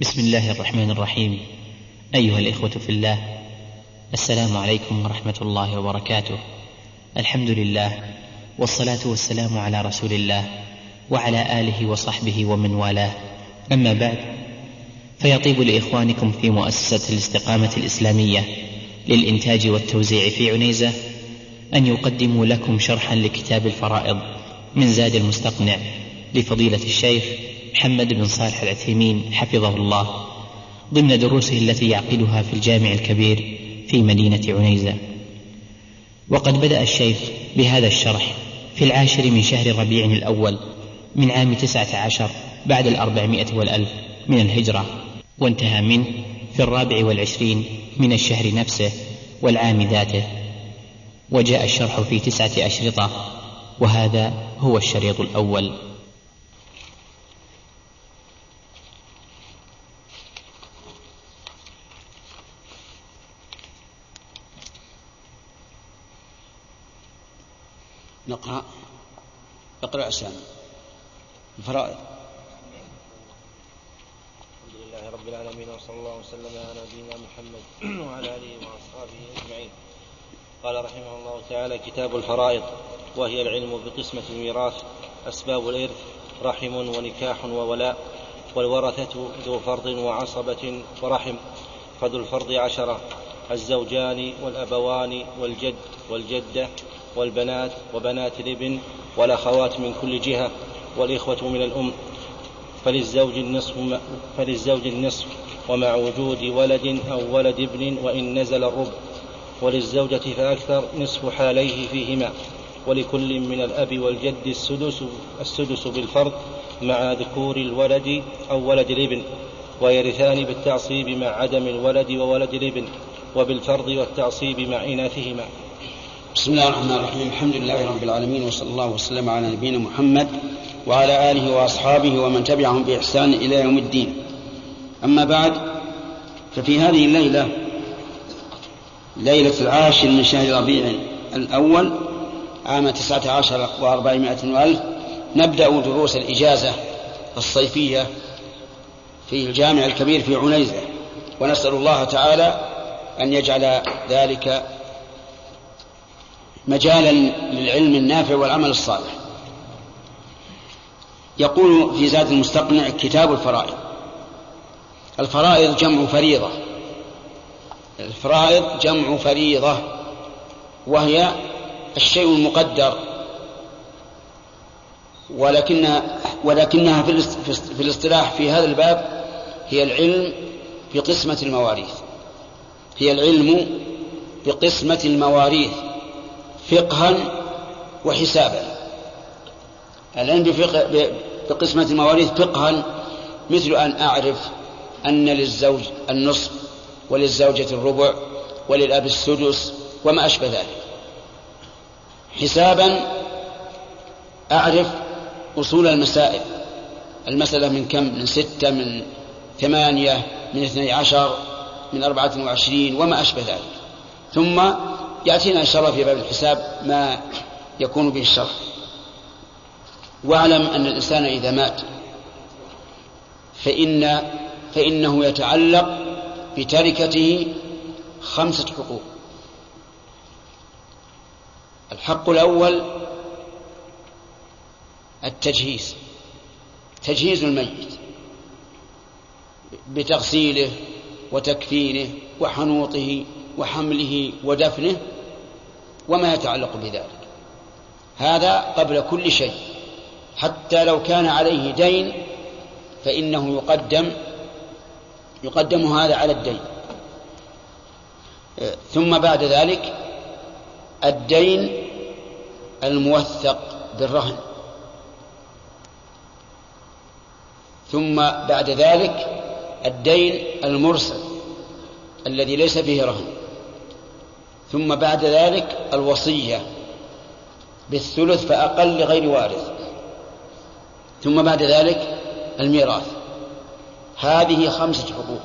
بسم الله الرحمن الرحيم. أيها الإخوة في الله السلام عليكم ورحمة الله وبركاته. الحمد لله والصلاة والسلام على رسول الله وعلى آله وصحبه ومن والاه. أما بعد فيطيب لإخوانكم في مؤسسة الاستقامة الإسلامية للإنتاج والتوزيع في عنيزة أن يقدموا لكم شرحا لكتاب الفرائض من زاد المستقنع لفضيلة الشيخ محمد بن صالح العثيمين حفظه الله ضمن دروسه التي يعقدها في الجامع الكبير في مدينة عنيزة. وقد بدأ الشيخ بهذا الشرح في العاشر من شهر ربيع الأول من عام تسعة عشر بعد الأربعمائة والألف من الهجرة وانتهى منه في الرابع والعشرين من الشهر نفسه والعام ذاته. وجاء الشرح في تسعة أشرطة وهذا هو الشريط الأول. نقرأ اقرأ أسامي الفرائض. الحمد لله رب العالمين وصلى الله وسلم على نبينا محمد وعلى آله وأصحابه أجمعين. قال رحمه الله تعالى كتاب الفرائض وهي العلم بقسمة الميراث أسباب الإرث رحم ونكاح وولاء والورثة ذو فرض وعصبة ورحم. فذو الفرض عشرة الزوجان والأبوان والجد والجدة والبنات وبنات الابن والأخوات من كل جهة والإخوة من الأم فللزوج النصف فللزوج النصف ومع وجود ولد أو ولد ابن وإن نزل الربع وللزوجة فأكثر نصف حاليه فيهما ولكل من الأب والجد السدس السدس بالفرض مع ذكور الولد أو ولد الابن ويرثان بالتعصيب مع عدم الولد وولد الابن وبالفرض والتعصيب مع إناثهما. بسم الله الرحمن الرحيم. الحمد لله رب العالمين وصلى الله وسلم على نبينا محمد وعلى آله وأصحابه ومن تبعهم بإحسان إلى يوم الدين. أما بعد ففي هذه الليلة ليلة العاشر من شهر ربيع الأول عام تسعة عشر وأربعمائة وألف نبدأ دروس الإجازة الصيفية في الجامع الكبير في عنيزة. ونسأل الله تعالى أن يجعل ذلك مجالا للعلم النافع والعمل الصالح. يقول في زاد المستقنع كتاب الفرائض. الفرائض جمع فريضة. الفرائض جمع فريضة وهي الشيء المقدر. ولكنها ولكنها في الاصطلاح في هذا الباب هي العلم بقسمة المواريث. هي العلم بقسمة المواريث. فقها وحسابا العلم بقسمة المواريث فقها مثل أن أعرف أن للزوج النصف وللزوجة الربع وللأب السدس وما أشبه ذلك. حسابا أعرف أصول المسائل. المسألة من كم؟ من ستة من ثمانية من اثني عشر من أربعة وعشرين وما أشبه ذلك. ثم يأتينا إن شاء الله في باب الحساب ما يكون به الشرح واعلم أن الإنسان إذا مات فإن فإنه يتعلق بتركته خمسة حقوق. الحق الأول التجهيز. تجهيز الميت بتغسيله وتكفينه وحنوطه وحمله ودفنه وما يتعلق بذلك. هذا قبل كل شيء. حتى لو كان عليه دين فإنه يقدم يقدم هذا على الدين. ثم بعد ذلك الدين الموثق بالرهن. ثم بعد ذلك الدين المرسل الذي ليس فيه رهن. ثم بعد ذلك الوصية بالثلث فأقل لغير وارث. ثم بعد ذلك الميراث. هذه خمسة حقوق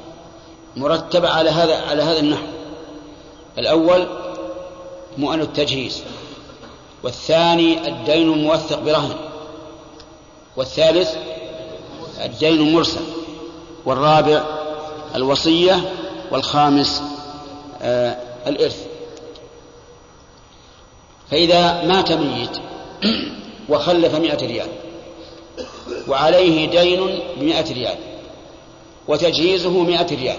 مرتبة على هذا على هذا النحو. الأول مؤن التجهيز والثاني الدين الموثق برهن والثالث الدين المرسل والرابع الوصية والخامس آه الإرث. فإذا مات ميت وخلف مئة ريال وعليه دين بمئة ريال وتجهيزه مئة ريال.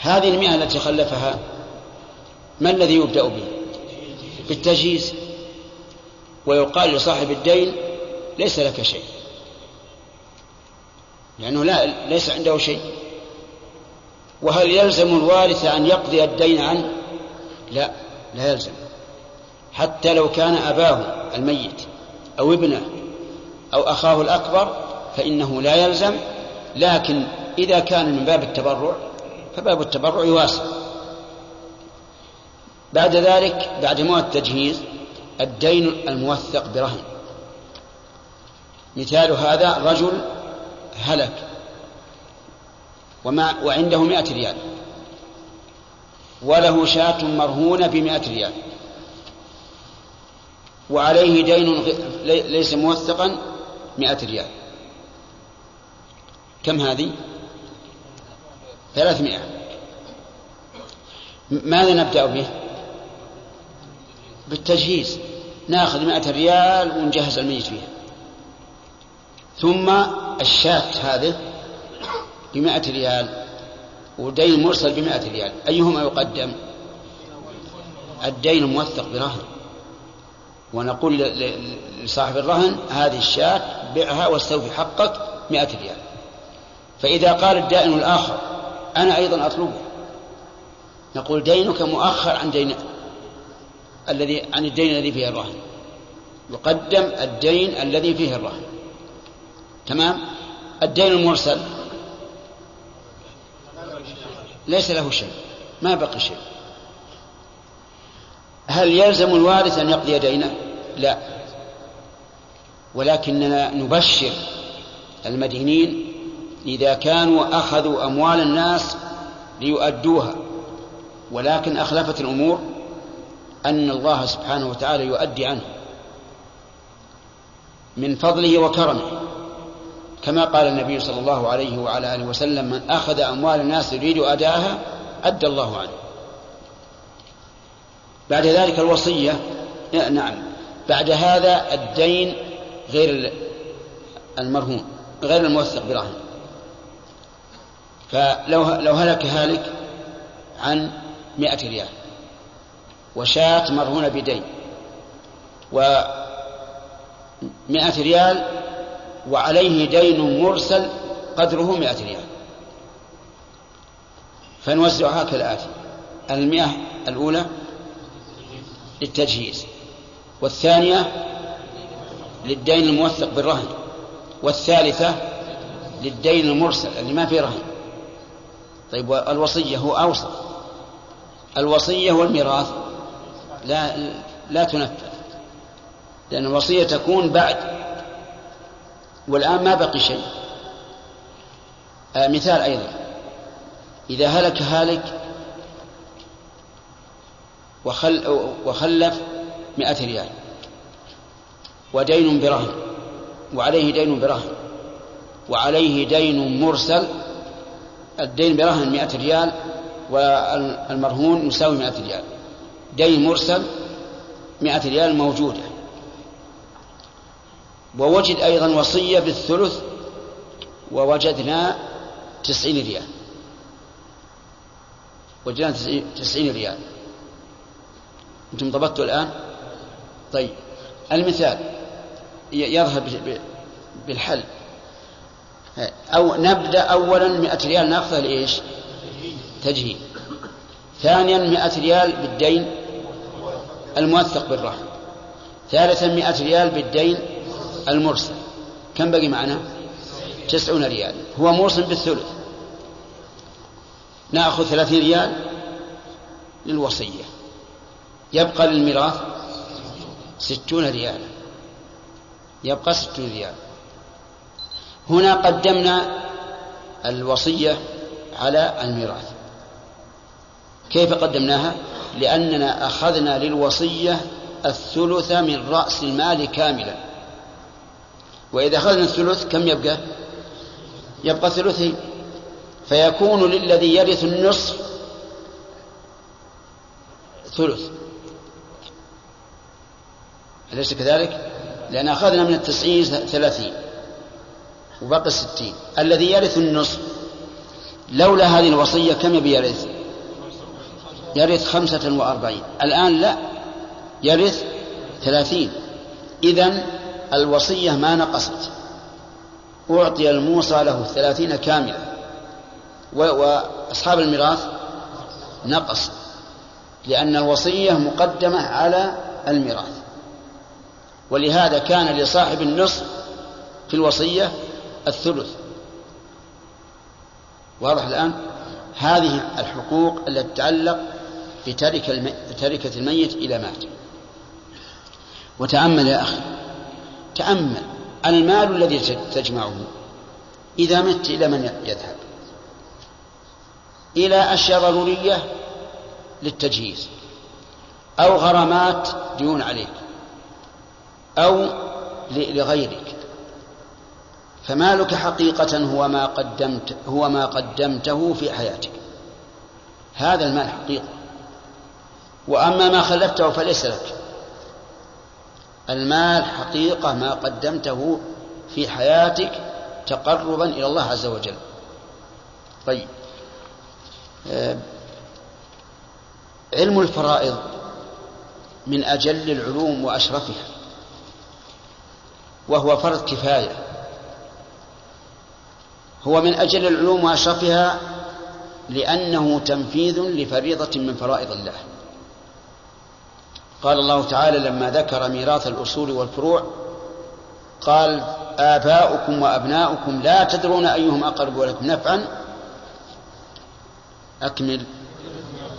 هذه المئة التي خلفها ما الذي يبدأ به؟ بالتجهيز. ويقال لصاحب الدين ليس لك شيء. لأنه لا ليس عنده شيء. وهل يلزم الوارث أن يقضي الدين عنه؟ لا. لا يلزم. حتى لو كان أباه الميت أو ابنه أو أخاه الأكبر فإنه لا يلزم لكن إذا كان من باب التبرع فباب التبرع يواسع. بعد ذلك بعد موت التجهيز الدين الموثق برهن. مثال هذا رجل هلك وما وعنده مائة ريال. وله شاة مرهونة بمائة ريال. وعليه دين ليس موثقا مائة ريال. كم هذه؟ ثلاثمائة. ماذا نبدأ به؟ بالتجهيز. ناخذ مائة ريال ونجهز الميت فيها. ثم الشاة هذه بمائة ريال. ودين مرسل بمائة ريال. أيهما يقدم؟ الدين موثق برهن. ونقول لصاحب الرهن هذه الشاة بعها واستوفي حقك مائة ريال. فإذا قال الدائن الآخر أنا أيضا أطلبه. نقول دينك مؤخر عن دين الذي عن الدين الذي فيه الرهن. يقدم الدين الذي فيه الرهن. تمام؟ الدين المرسل ليس له شيء ما بقي شيء. هل يلزم الوارث أن يقضي دينه لا. ولكننا نبشر المدينين إذا كانوا أخذوا أموال الناس ليؤدوها. ولكن أخلفت الأمور أن الله سبحانه وتعالى يؤدي عنه من فضله وكرمه. كما قال النبي صلى الله عليه وعلى آله وسلم من أخذ أموال الناس يريد أداءها أدى الله عنه بعد ذلك الوصية نعم بعد هذا الدين غير المرهون غير الموثق برهن فلو لو هلك هالك عن مائة ريال وشاة مرهونة بدين ومائة ريال وعليه دين مرسل قدره مائة ريال. فنوزعها كالآتي المئة الأولى للتجهيز والثانية للدين الموثق بالرهن والثالثة للدين المرسل اللي ما فيه رهن. طيب الوصية هو أوسط. الوصية والميراث لا لا تنفذ لأن الوصية تكون بعد والآن ما بقي شيء. آه مثال أيضا. إذا هلك هالك وخل وخلف مئة ريال ودين برهن وعليه دين برهن وعليه دين مرسل الدين برهن مئة ريال والمرهون يساوي مئة ريال. دين مرسل مئة ريال موجودة. ووجد أيضا وصية بالثلث ووجدنا تسعين ريال. وجدنا تسعين ريال. أنتم ضبطتوا الآن؟ طيب. المثال يظهر بالحل. أو نبدأ أولا مئة ريال نأخذها لإيش؟ تجهيز ثانيا مئة ريال بالدين الموثق بالرهن ثالثا مئة ريال بالدين المرسل. كم بقي معنا؟ تسعون ريال. هو موصل بالثلث. نأخذ ثلاثين ريال للوصية. يبقى للميراث ستون ريالا يبقى ستون ريال. هنا قدمنا الوصية على الميراث. كيف قدمناها؟ لأننا أخذنا للوصية الثلث من رأس المال كاملا. وإذا أخذنا الثلث كم يبقى؟ يبقى ثلثين. فيكون للذي يرث النصف ثلث. أليس كذلك؟ لأن أخذنا من التسعين ثلاثين وبقي الستين الذي يرث النصف لولا هذه الوصية كم يبي يرث؟ يرث خمسة وأربعين. الآن لا يرث ثلاثين. إذن الوصية ما نقصت. أعطي الموصى له الثلاثين كاملة. وأصحاب الميراث نقص لأن الوصية مقدمة على الميراث. ولهذا كان لصاحب النصف في الوصية الثلث. واضح الآن؟ هذه الحقوق التي تتعلق بتركة الميت إلى مات. وتأمل يا أخي تأمل المال الذي تجمعه إذا مت إلى من يذهب. إلى أشياء ضرورية للتجهيز. أو غرامات ديون عليك. أو لغيرك. فمالك حقيقة هو ما قدمت هو ما قدمته في حياتك. هذا المال حقيقة. وأما ما خلفته فليس لك. المال حقيقة ما قدمته في حياتك تقربا إلى الله عز وجل. طيب. آه، علم الفرائض من أجل العلوم وأشرفها وهو فرض كفاية. هو من أجل العلوم وأشرفها لأنه تنفيذ لفريضة من فرائض الله. قال الله تعالى لما ذكر ميراث الأصول والفروع قال آباؤكم وأبناؤكم لا تدرون أيهم أقرب لكم نفعا. أكمل.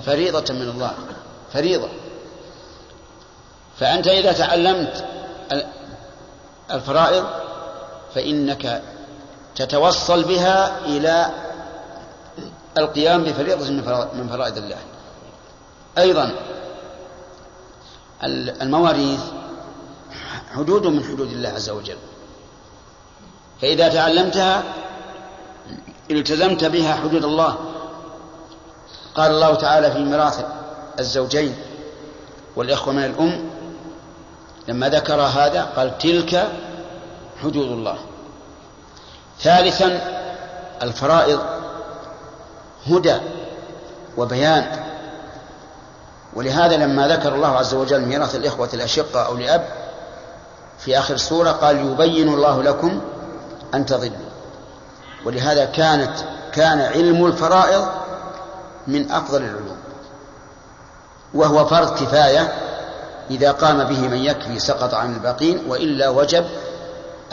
فريضة من الله. فريضة. فأنت إذا تعلمت الفرائض فإنك تتوصل بها إلى القيام بفريضة من فرائض الله. أيضا. المواريث حدود من حدود الله عز وجل. فإذا تعلمتها التزمت بها حدود الله. قال الله تعالى في ميراث الزوجين والإخوة من الأم لما ذكر هذا قال تلك حدود الله. ثالثا الفرائض هدى وبيان. ولهذا لما ذكر الله عز وجل ميراث الإخوة الأشقة أو لأب في آخر السورة قال يبين الله لكم أن تضلوا ولهذا كانت كان علم الفرائض من أفضل العلوم وهو فرض كفاية إذا قام به من يكفي سقط عن الباقين وإلا وجب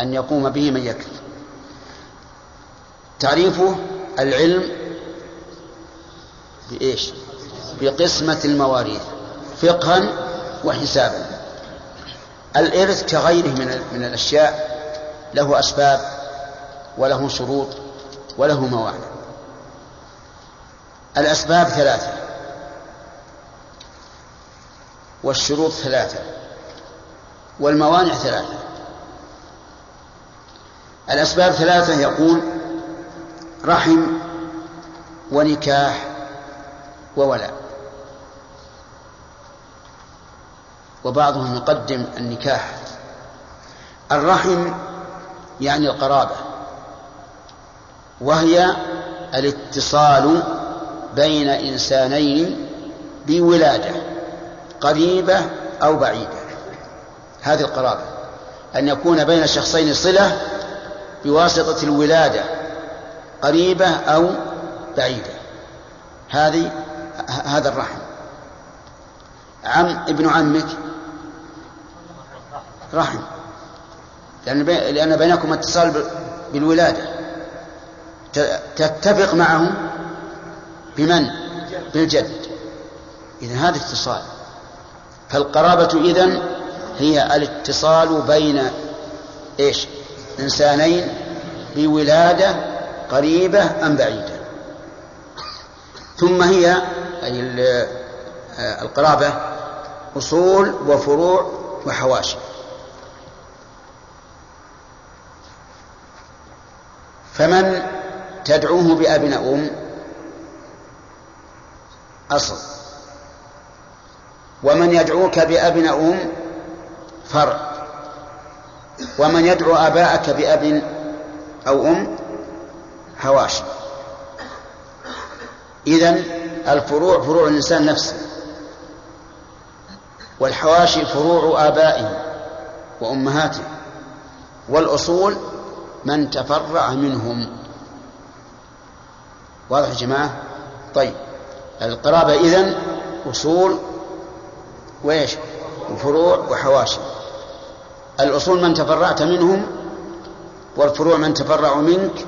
أن يقوم به من يكفي. تعريفه العلم بإيش؟ بقسمة المواريث فقها وحسابا. الإرث كغيره من من الأشياء له أسباب وله شروط وله موانع الأسباب ثلاثة. والشروط ثلاثة. والموانع ثلاثة. الأسباب ثلاثة يقول رحم ونكاح وولاء. وبعضهم يقدم النكاح. الرحم يعني القرابة وهي الاتصال بين إنسانين بولادة قريبة أو بعيدة. هذه القرابة أن يكون بين شخصين صلة بواسطة الولادة قريبة أو بعيدة. هذه هذا الرحم. عم ابن عمك رحم. لأن لأن بينكم اتصال بالولادة. تتفق معه بمن؟ بالجد. إذا هذا اتصال. فالقرابة إذن هي الاتصال بين إيش؟ إنسانين بولادة قريبة أم بعيدة. ثم هي أي القرابة أصول وفروع وحواشي. فمن تدعوه بأب أم؟ أصل. ومن يدعوك بأب أم؟ فرع ومن يدعو آباءك بأب أو أم؟ حواشي إذن الفروع فروع الإنسان نفسه. والحواشي فروع آبائه وأمهاته. والأصول من تفرع منهم. واضح يا جماعة؟ طيب القرابة إذن أصول وإيش؟ وفروع وحواشي. الأصول من تفرعت منهم والفروع من تفرعوا منك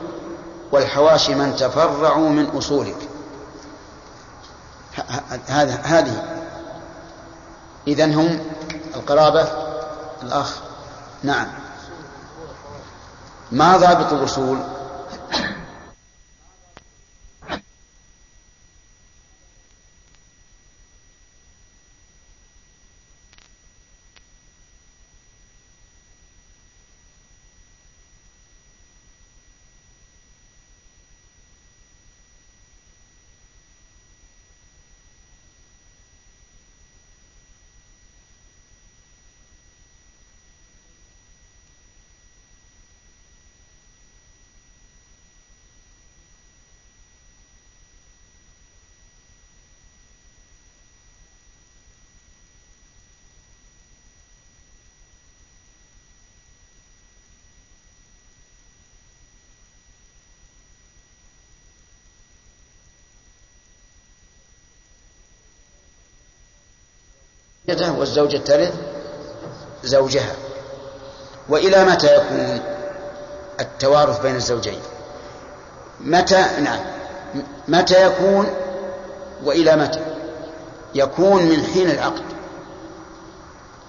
والحواشي من تفرعوا من أصولك. هذا هذه إذا هم القرابة الأخ. نعم. ما ضابط الأصول؟ والزوجة ترث زوجها. وإلى متى يكون التوارث بين الزوجين؟ متى نعم متى يكون وإلى متى؟ يكون من حين العقد.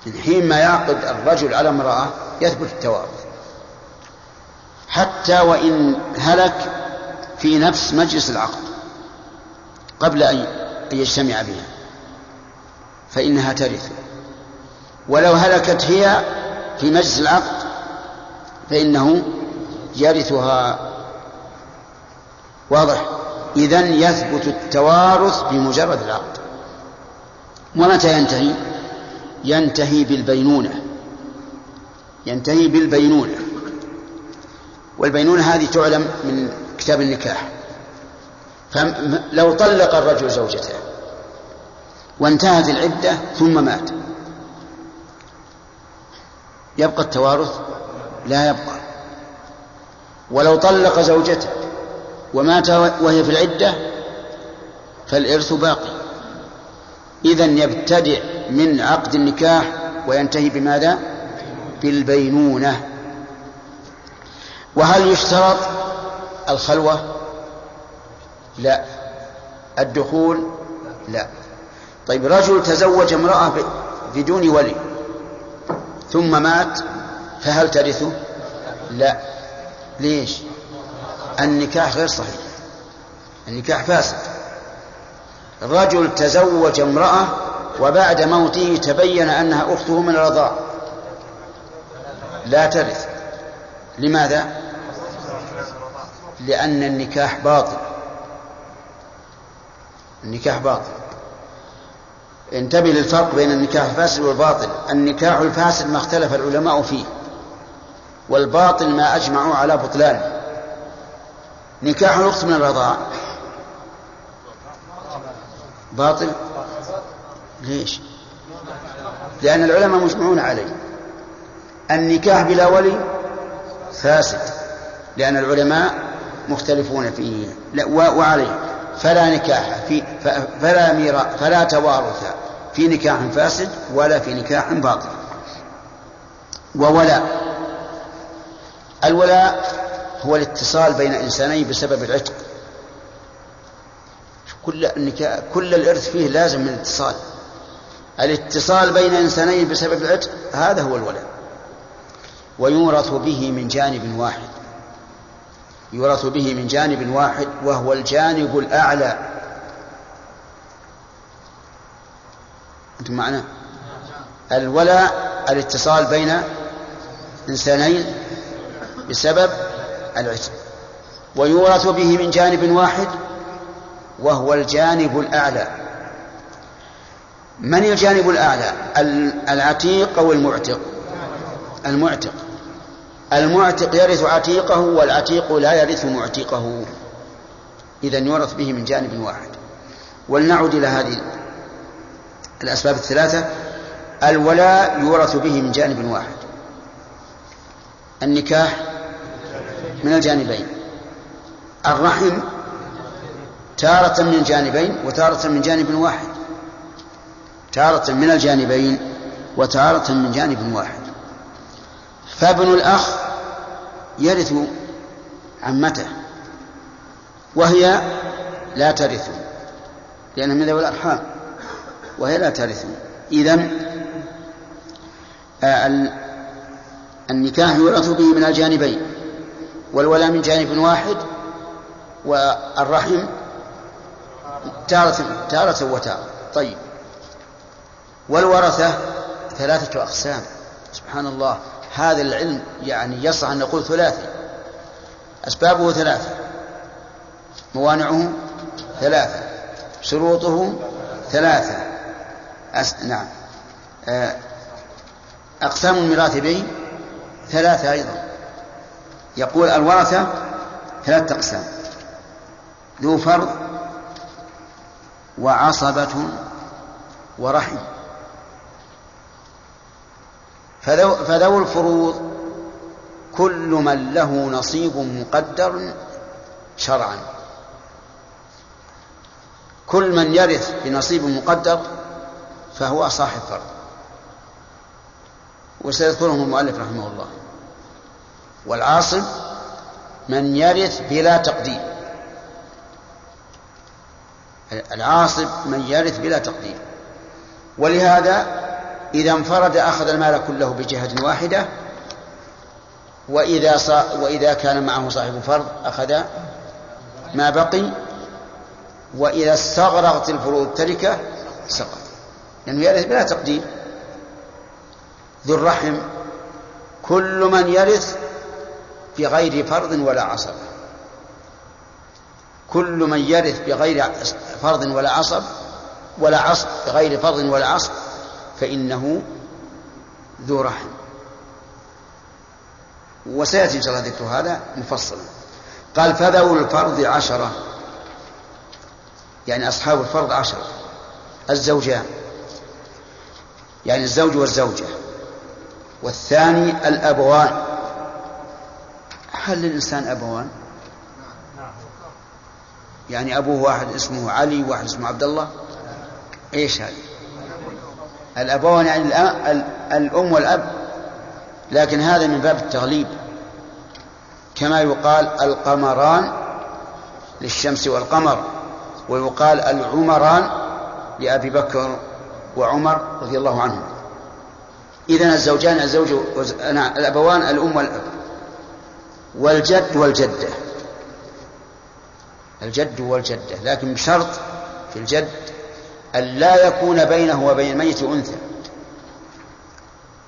من حين ما يعقد الرجل على امرأة يثبت التوارث. حتى وإن هلك في نفس مجلس العقد قبل أن يجتمع بها. فإنها ترث. ولو هلكت هي في مجلس العقد فإنه يرثها. واضح. إذا يثبت التوارث بمجرد العقد. ومتى ينتهي؟ ينتهي بالبينونة. ينتهي بالبينونة. والبينونة هذه تعلم من كتاب النكاح. فلو طلق الرجل زوجته وانتهت العدة ثم مات. يبقى التوارث لا يبقى. ولو طلق زوجته ومات وهي في العدة فالإرث باقي. إذا يبتدئ من عقد النكاح وينتهي بماذا؟ بالبينونة. وهل يشترط الخلوة؟ لا. الدخول؟ لا. طيب رجل تزوج امرأة بدون ولي ثم مات فهل ترثه؟ لا. ليش؟ النكاح غير صحيح. النكاح فاسد. رجل تزوج امرأة وبعد موته تبين أنها أخته من الرضاع. لا ترث. لماذا؟ لأن النكاح باطل. النكاح باطل. انتبه للفرق بين النكاح الفاسد والباطل. النكاح الفاسد ما اختلف العلماء فيه والباطل ما أجمعوا على بطلانه. نكاح الأخت من الرضاع. باطل؟ ليش؟ لأن العلماء مجمعون عليه. النكاح بلا ولي فاسد لأن العلماء مختلفون فيه. وعليه. فلا نكاح في فلا ميراث فلا توارث في نكاح فاسد ولا في نكاح باطل. وولاء الولاء هو الاتصال بين إنسانين بسبب العتق. كل النكاح كل الإرث فيه لازم من الاتصال. الاتصال بين إنسانين بسبب العتق هذا هو الولاء. ويورث به من جانب واحد. يورث به من جانب واحد وهو الجانب الأعلى. أنتم معنا؟ الولاء الاتصال بين إنسانين بسبب العتق. ويورث به من جانب واحد وهو الجانب الأعلى. من الجانب الأعلى؟ العتيق أو المعتق؟ المعتق. المعتق يرث عتيقه والعتيق لا يرث معتقه. إذا يورث به من جانب واحد. ولنعد إلى هذه الأسباب الثلاثة. الولاء يورث به من جانب واحد. النكاح من الجانبين. الرحم تارة من جانبين وتارة من جانب واحد. تارة من الجانبين وتارة من جانب واحد. فابن الأخ يرث عمته وهي لا ترث لأنها من ذوي الأرحام وهي لا ترث. إذا آه، النكاح يورث به من الجانبين والولاء من جانب واحد والرحم تارة تارة وتارة. طيب. والورثة ثلاثة أقسام سبحان الله. هذا العلم يعني يصح أن نقول ثلاثي أسبابه ثلاثة. موانعه ثلاثة. شروطه ثلاثة. أس... نعم. آه، أقسام الميراث به ثلاثة أيضا. يقول الورثة ثلاثة أقسام. ذو فرض وعصبة ورحم. فذو, فذو الفروض. كل من له نصيب مقدر شرعا. كل من يرث بنصيب مقدر فهو صاحب فرض. وسيذكرهم المؤلف رحمه الله. والعاصب من يرث بلا تقدير. العاصب من يرث بلا تقدير. ولهذا إذا انفرد أخذ المال كله بجهة واحدة وإذا صا وإذا كان معه صاحب فرض أخذ ما بقي وإذا استغرقت الفروض تركة سقط. لأنه يرث بلا تقدير. ذو الرحم كل من يرث بغير فرض ولا عصب. كل من يرث بغير فرض ولا عصب ولا عصب بغير فرض ولا عصب. فإنه ذو رحم. وسيأتي إن شاء الله ذكر هذا مفصلا. قال فذو الفرض عشرة. يعني أصحاب الفرض عشرة. الزوجان. يعني الزوج والزوجة. والثاني الأبوان. هل للإنسان أبوان؟ يعني أبوه واحد اسمه علي وواحد اسمه عبد الله. إيش هذا؟ الأبوان يعني الأم والأب. لكن هذا من باب التغليب. كما يقال القمران للشمس والقمر ويقال العمران لأبي بكر وعمر رضي الله عنهم. إذن الزوجان الزوج الأبوان الأم والأب والجد والجدة. الجد والجدة. لكن بشرط في الجد أن لا يكون بينه وبين الميت أنثى.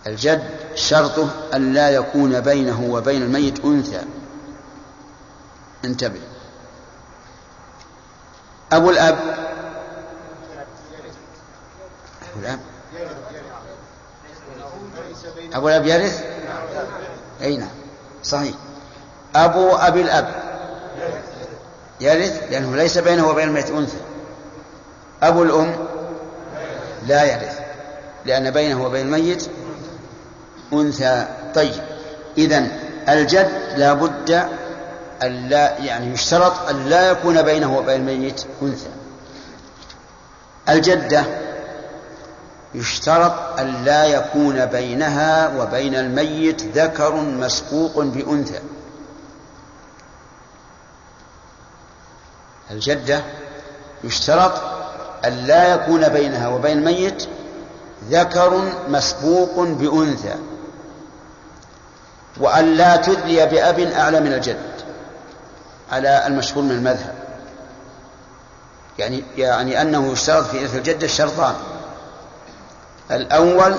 الجد شرطه أن لا يكون بينه وبين الميت أنثى. انتبه. أبو الأب. أبو الأب. أبو الأب يرث؟ أي نعم. صحيح. أبو أبي الأب. يرث؟ لأنه ليس بينه وبين الميت أنثى. أبو الأم لا يرث لأن بينه وبين الميت أنثى. طيب إذن الجد لا بد ألا يعني يشترط أن لا يكون بينه وبين الميت أنثى. الجدة يشترط أن لا يكون بينها وبين الميت ذكر مسبوق بأنثى. الجدة يشترط أن لا يكون بينها وبين الميت ذكر مسبوق بأنثى وأن لا تدلي بأب أعلى من الجد على المشهور من المذهب. يعني يعني أنه يشترط في إرث الجدة شرطان الأول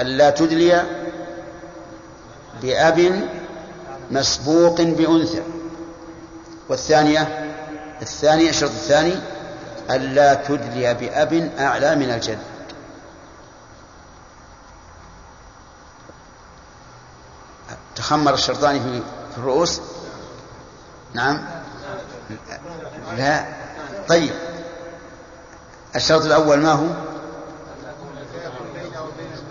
أن لا تدلي بأب مسبوق بأنثى والثانية الثانية الشرط الثاني ألا تدلي بأب أعلى من الجد. تخمر الشرطان في الرؤوس؟ نعم. لا. طيب. الشرط الأول ما هو؟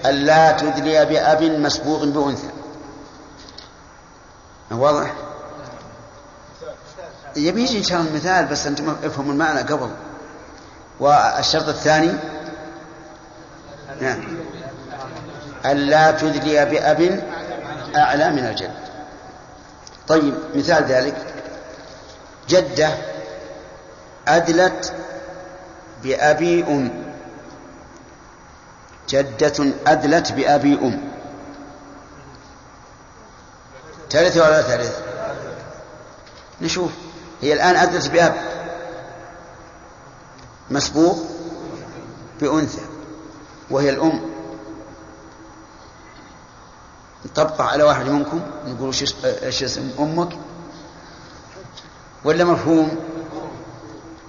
ألا تدلي بأب مسبوق بأنثى. واضح؟ يبي يجي إن شاء الله المثال بس أنتم افهموا المعنى قبل. والشرط الثاني؟ نعم. ألا تدلي بأب أعلى من الجد. طيب مثال ذلك. جدة أدلت بأبي أم. جدة أدلت بأبي أم. ترث ولا ترث نشوف. هي الآن أدلت بأب. مسبوق بأنثى وهي الأم. نطبق على واحد منكم نقول إيش اسم أمك؟ ولا مفهوم؟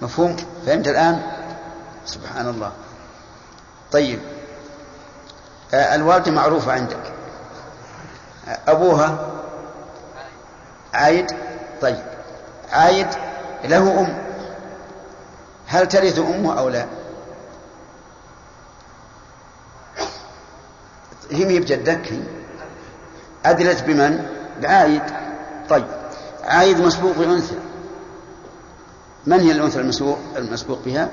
مفهوم؟ فهمت الآن؟ سبحان الله. طيب. آه، الوالدة معروفة عندك. أبوها؟ عايد. طيب. عايد له أم. هل ترث أمه أو لا؟ هي مي بجدك هي. أدلت بمن؟ بعايد. طيب. عايد مسبوق بأنثى. من هي الأنثى المسبوق المسبوق بها؟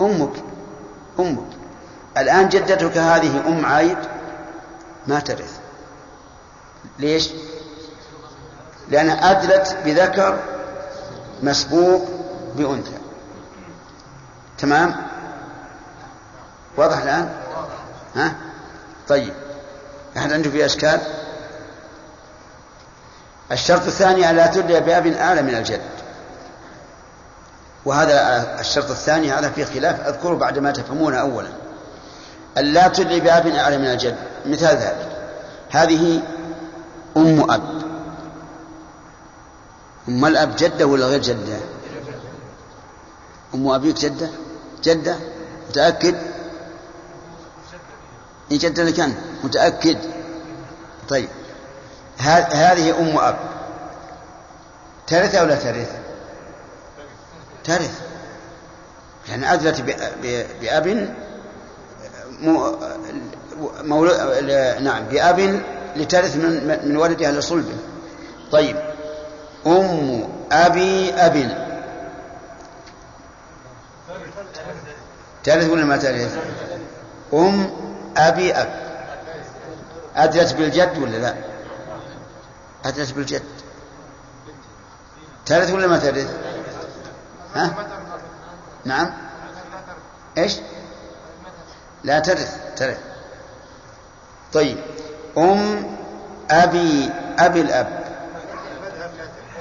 أمك. أمك. الآن جدتك هذه أم عايد ما ترث. ليش؟ لأنها أدلت بذكر مسبوق بأنثى. تمام؟ واضح الآن؟ ها؟ طيب. أحد عنده في أشكال. الشرط الثاني ألا تدلي بأب أعلى من الجد. وهذا الشرط الثاني هذا فيه خلاف. أذكره بعد ما تفهمونه أولا. ألا تدلي بأب أعلى من الجد. مثال ذلك. هذه أم أب. أم الأب جدة ولا غير جدة؟ أم أبيك جدة؟ جدة متأكد؟ إن جدة لك متأكد. طيب. هذه أم أب ترث أو لا ترث ترث يعني أدلت بأب مولو... نعم بأب لترث من من ولدها لصلبه طيب. أم أبي أب. ترث ولا ما ترث؟ أم أبي أب أدلت بالجد ولا لا؟ أدلت بالجد ترث ولا ما ترث؟ ها؟ نعم إيش؟ لا ترث ترث طيب أم أبي أبي الأب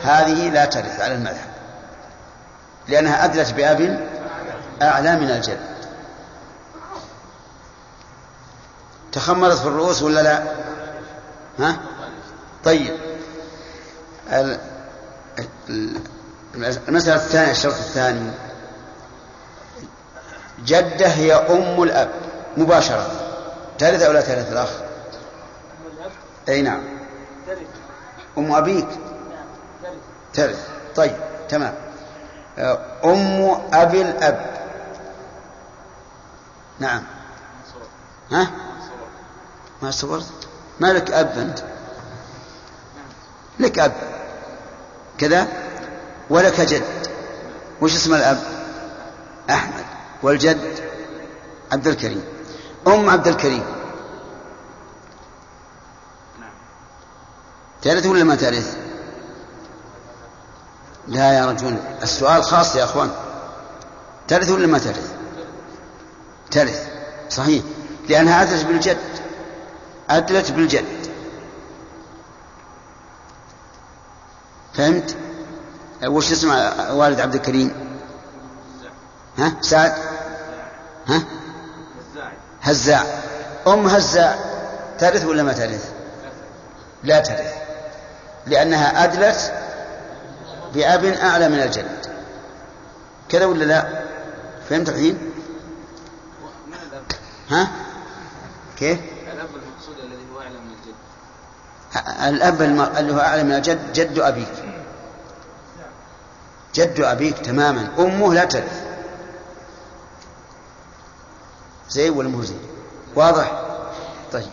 هذه لا ترث على المذهب لأنها أدلت بأب أعلى من الجد تخمرت في الرؤوس ولا لا؟ ها؟ طيب. المسألة الثانية الشرط الثاني. جدة هي أم الأب مباشرة. ترث أو لا ترث الأخ؟ أي نعم. أم أبيك؟ ترث طيب تمام. أم أبي الأب. نعم. ها؟ ما صبرت؟ ما لك أب أنت؟ لك أب. كذا؟ ولك جد. وش اسم الأب؟ أحمد. والجد؟ عبد الكريم. أم عبد الكريم. ترث ولا ما ترث لا يا رجل. السؤال خاص يا أخوان. ترث ولا ما ترث ترث صحيح. لأنها أدلت بالجد. أدلت بالجد. فهمت؟ وش اسم والد عبد الكريم؟ ها؟ سعد؟ ها؟ هزاع. أم هزاع ترث ولا ما ترث؟ لا ترث. لأنها أدلت بأب أعلى من الجد. كذا ولا لا؟ فهمت الحين؟ ها؟ كيف الأب المقصود الذي هو أعلى من الجد الأب اللي هو أعلى من الجد جد أبيك. جد أبيك تماما. أمه لا ترث زي ولا مو زي واضح؟ طيب.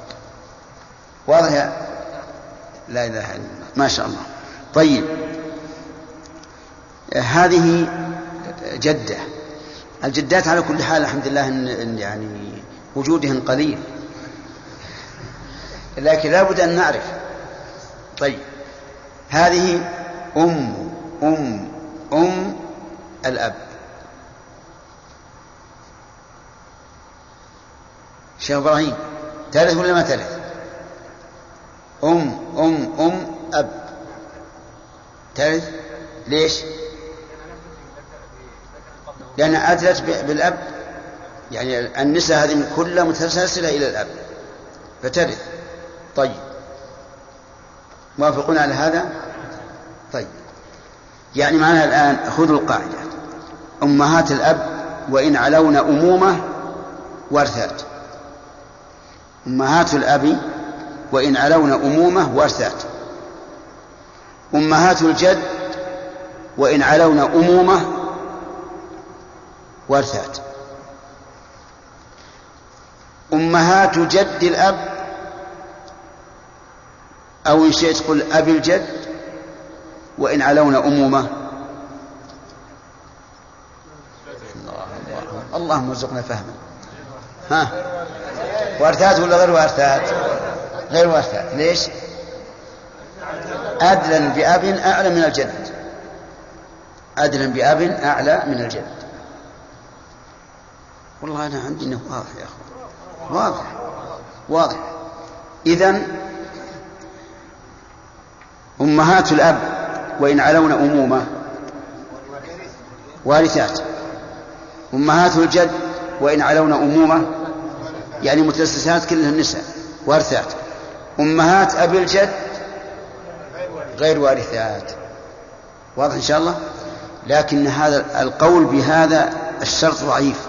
واضح يا لا إله إلا الله. ما شاء الله. طيب. هذه جدة. الجدات على كل حال الحمد لله إن يعني وجودهن قليل. لكن لا بد أن نعرف. طيب. هذه أم أم أم الأب. شيخ إبراهيم ترث ولا ما ترث أم أم أم أب. ترث ليش؟ لأنها أدلت بالأب. يعني النساء هذه كلها متسلسلة إلى الأب. فترث طيب. موافقون على هذا؟ طيب. يعني معنا الآن خذوا القاعدة. أمهات الأب وإن علون أمومة وارثات. أمهات الأب وإن علون أمومة وارثات. أمهات الجد وإن علون أمومة وارثات. أمهات جد الأب أو إن شئت قل أبي الجد وإن علون أمومة. اللهم ارزقنا فهما ها؟ وارثات ولا غير وارثات غير وارثات ليش؟ أدلا بأب أعلى من الجد. أدلا بأب أعلى من الجد. والله أنا عندي أنه واضح يا أخوان. واضح. واضح. إذا أمهات الأب وإن علون أمومة. وارثات. أمهات الجد وإن علون أمومة. يعني متلسسات كلها النساء. وارثات. أمهات أبي الجد غير وارثات. واضح إن شاء الله؟ لكن هذا القول بهذا الشرط ضعيف.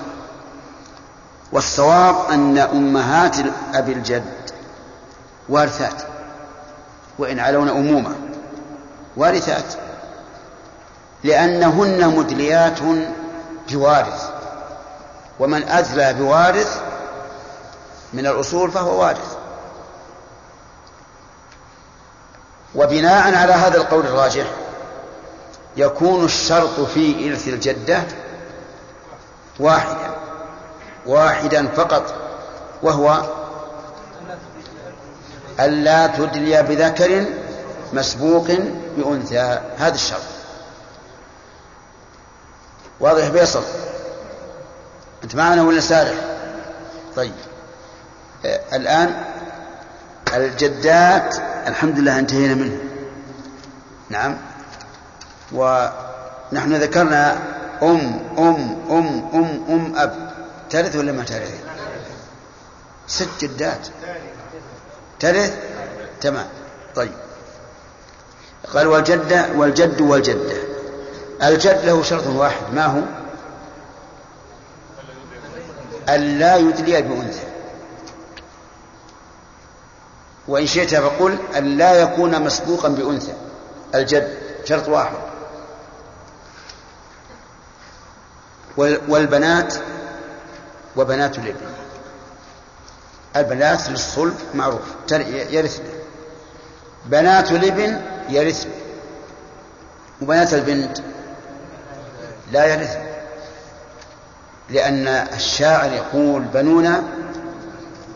والصواب أن أمهات أبي الجد وارثات وإن علون أمومة. وارثات لأنهن مدليات بوارث. ومن أدلى بوارث من الأصول فهو وارث. وبناء على هذا القول الراجح يكون الشرط في إرث الجدة واحدا واحدا فقط وهو ألا تدلي بذكر مسبوق بأنثى هذا الشرط. واضح بيصل؟ أنت معنا ولا سارح؟ طيب. آه الآن الجدات الحمد لله انتهينا منه. نعم. ونحن ذكرنا أم أم أم أم أم أب. ترث ولا ما ترث؟ ست جدات. ترث؟ تمام. طيب. قال والجدة والجد والجدة الجد له شرط واحد ما هو؟ ألا يدلي بأنثى. وإن شئت فقل أن لا يكون مسبوقا بأنثى. الجد شرط واحد. والبنات وبنات الابن البنات للصلب معروف يرثن بنات الابن يرثن وبنات البنت؟ لا يرثن لأن الشاعر يقول بنونا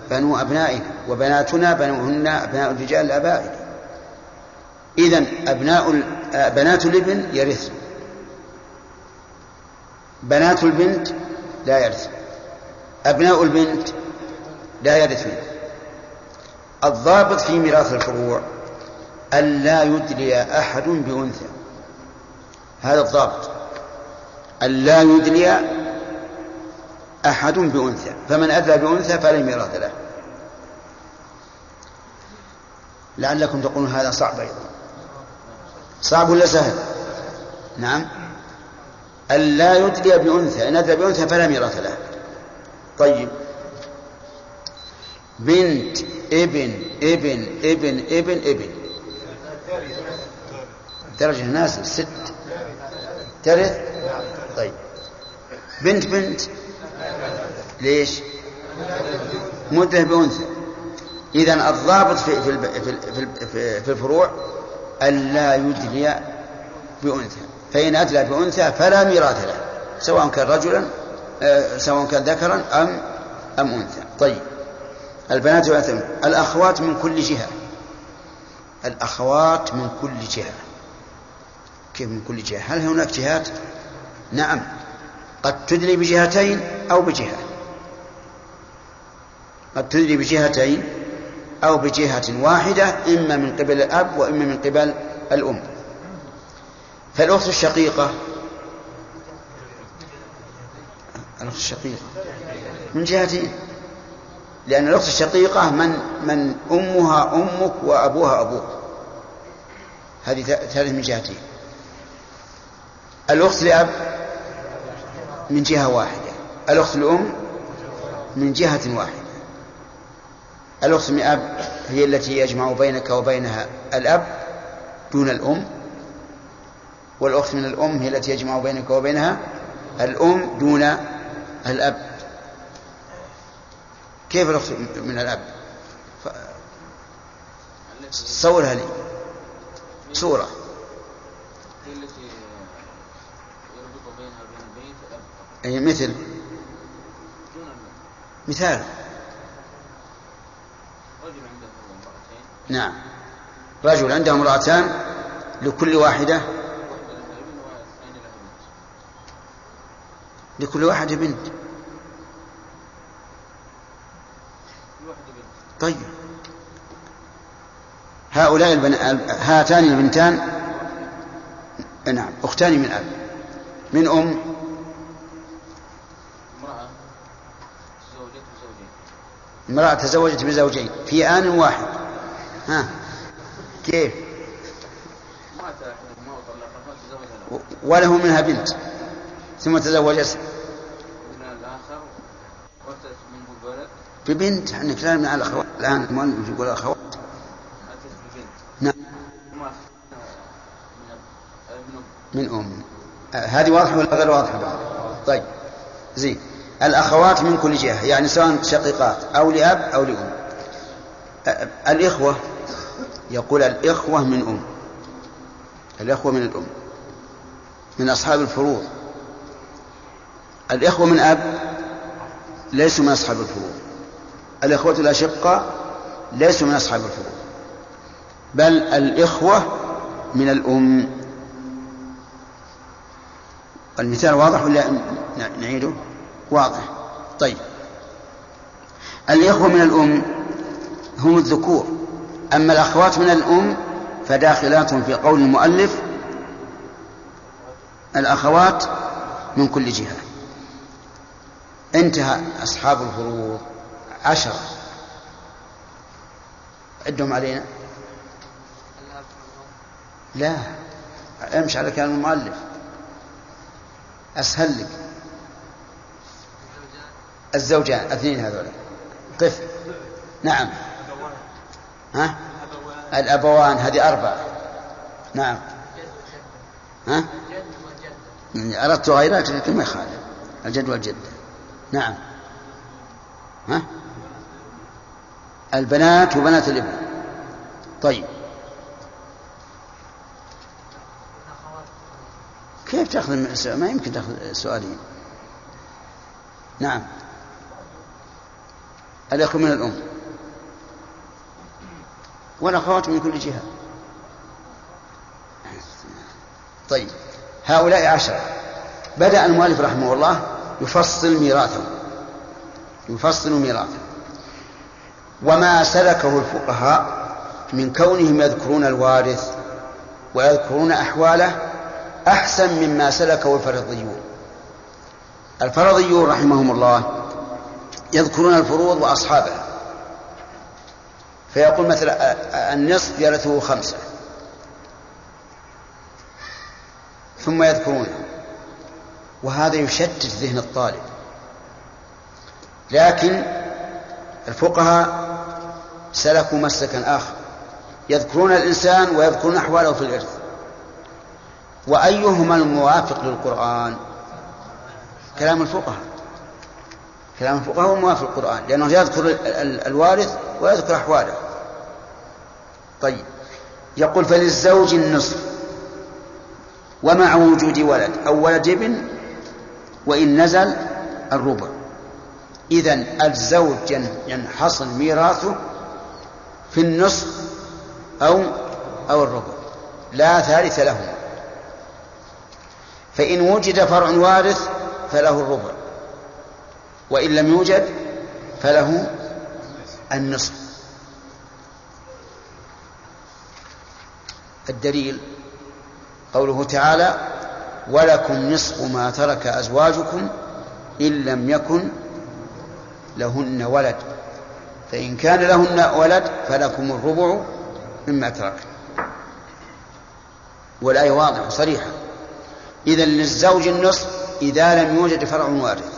بنو أبنائنا وبناتنا بنوهن أبناء الرجال الآبائنا. إذا أبناء بنات الابن يرثن بنات البنت لا يرثن أبناء البنت لا يرثون الضابط في ميراث الفروع ألا يدلي أحد بأنثى. هذا الضابط. ألا يدلي أحد بأنثى. فمن أدلى بأنثى فلا ميراث له. لعلكم تقولون هذا صعب أيضا. صعب ولا سهل؟ نعم. ألا يدلي بأنثى. إن أدلى بأنثى فلا ميراث له. طيب. بنت ابن ابن ابن ابن ابن. درجة ناس ست. ترث طيب. بنت بنت. ليش؟ مدة بأنثى. إذا الضابط في في في الفروع ألا يدلي بأنثى. فإن أدلى بأنثى فلا ميراث له سواء كان رجلا آه، سواء كان ذكرا أم أم أنثى. طيب. البنات الأخوات من كل جهة. الأخوات من كل جهة. كيف من كل جهة؟ هل هناك جهات؟ نعم. قد تدلي بجهتين أو بجهة. قد تدلي بجهتين أو بجهة واحدة إما من قبل الأب وإما من قبل الأم. فالأخت الشقيقة الأخت الشقيقة من جهتين. لأن الأخت الشقيقة من من أمها أمك وأبوها أبوك. هذه ثالث من جهتين الأخت لأب من جهة واحدة. الأخت الأم من جهة واحدة. الأخت من أب هي التي يجمع بينك وبينها الأب دون الأم والأخت من الأم هي التي يجمع بينك وبينها الأم دون الأب. كيف الأخت من الأب؟ صورها لي. صورة. هي التي يربط بينها الأب أي مثل؟ مثال. رجل عنده امرأتين نعم. رجل عنده امرأتان لكل واحدة. لكل واحدة بنت كل واحدة بنت طيب. هؤلاء البن... هاتان البنتان نعم أختان من أب. من أم؟ امرأة تزوجت بزوجين. في آن واحد. ها. كيف؟ وله منها بنت ثم تزوجت ابن الآخر وارثت منه الولد ببنت إحنا كلامنا على الأخوات. الآن المؤلف يقول ببنت نعم. من أم. آه، هذه واضحة ولا غير واضحة؟ بعد طيب. زين. الأخوات من كل جهة يعني سواء شقيقات أو لأب أو لأم. آه، الإخوة يقول الإخوة من أم. الإخوة من الأم. من أصحاب الفروض. الإخوة من أب ليسوا من أصحاب الفروض. الإخوة الأشقاء ليسوا من أصحاب الفروض بل الإخوة من الأم. المثال واضح ولا نعيده؟ واضح. طيب. الإخوة من الأم هم الذكور أما الأخوات من الأم فداخلات في قول المؤلف الأخوات من كل جهة. انتهى أصحاب الفروض عشرة عدهم علينا؟ لا. امشي على كلام المؤلف. أسهل لك. الزوجان اثنين هذولا قف. نعم. ها؟ الأبوان هذه أربعة. نعم. ها؟ أردت غيرات لكن ما يخالف. الجد والجدة. نعم. ها؟ البنات وبنات الابن. طيب. كيف تأخذ؟ ما يمكن تأخذ سؤالين نعم. الأخ من الأم. والأخوات من كل جهة. طيب. هؤلاء عشرة. بدأ المؤلف رحمه الله يفصل ميراثهم. يفصل ميراثهم. وما سلكه الفقهاء من كونهم يذكرون الوارث ويذكرون أحواله أحسن مما سلكه الفرضيون. الفرضيون رحمهم الله يذكرون الفروض وأصحابها. فيقول مثلا النصف يرثه خمسة. ثم يذكرونه. وهذا يشتت ذهن الطالب. لكن الفقهاء سلكوا مسلكا آخر. يذكرون الإنسان ويذكرون أحواله في الإرث. وأيهما الموافق للقرآن؟ كلام الفقهاء. كلام الفقهاء هو موافق للقرآن لأنه يذكر الوارث ويذكر أحواله. طيب. يقول فللزوج النصف. ومع وجود ولد. أو ولد ابن وإن نزل الربع. إذا الزوج ينحصر ميراثه في النصف أو أو الربع. لا ثالث له. فإن وجد فرع وارث فله الربع. وإن لم يوجد فله النصف. الدليل قوله تعالى ولكم نصف ما ترك أزواجكم إن لم يكن لهن ولد. فإن كان لهن ولد فلكم الربع مما ترك والآية واضحة صريحة إذا للزوج النصف إذا لم يوجد فرع وارث.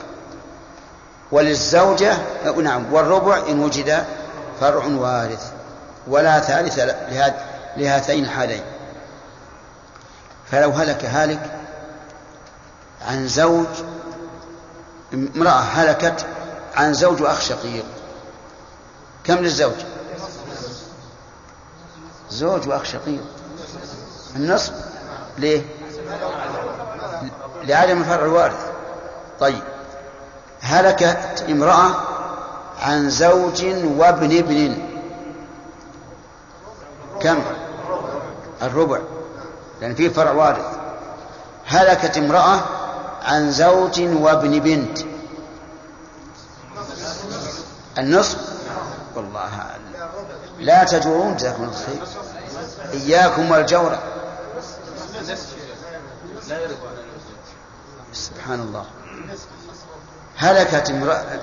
وللزوجة نعم والربع إن وجد فرع وارث. ولا ثالث لهاتين الحالين فلو هلك هالك عن زوج امرأة هلكت عن زوج وأخ شقيق. كم للزوج؟ زوج وأخ شقيق. النصب. ليه؟ لعدم الفرع الوارث. طيب. هلكت امرأة عن زوج وابن ابن. كم؟ الربع. لأن فيه فرع وارث. هلكت امرأة عن زوج وابن بنت. النصف والله لا تجورون جزاكم الله خير إياكم والجور سبحان الله. هلكت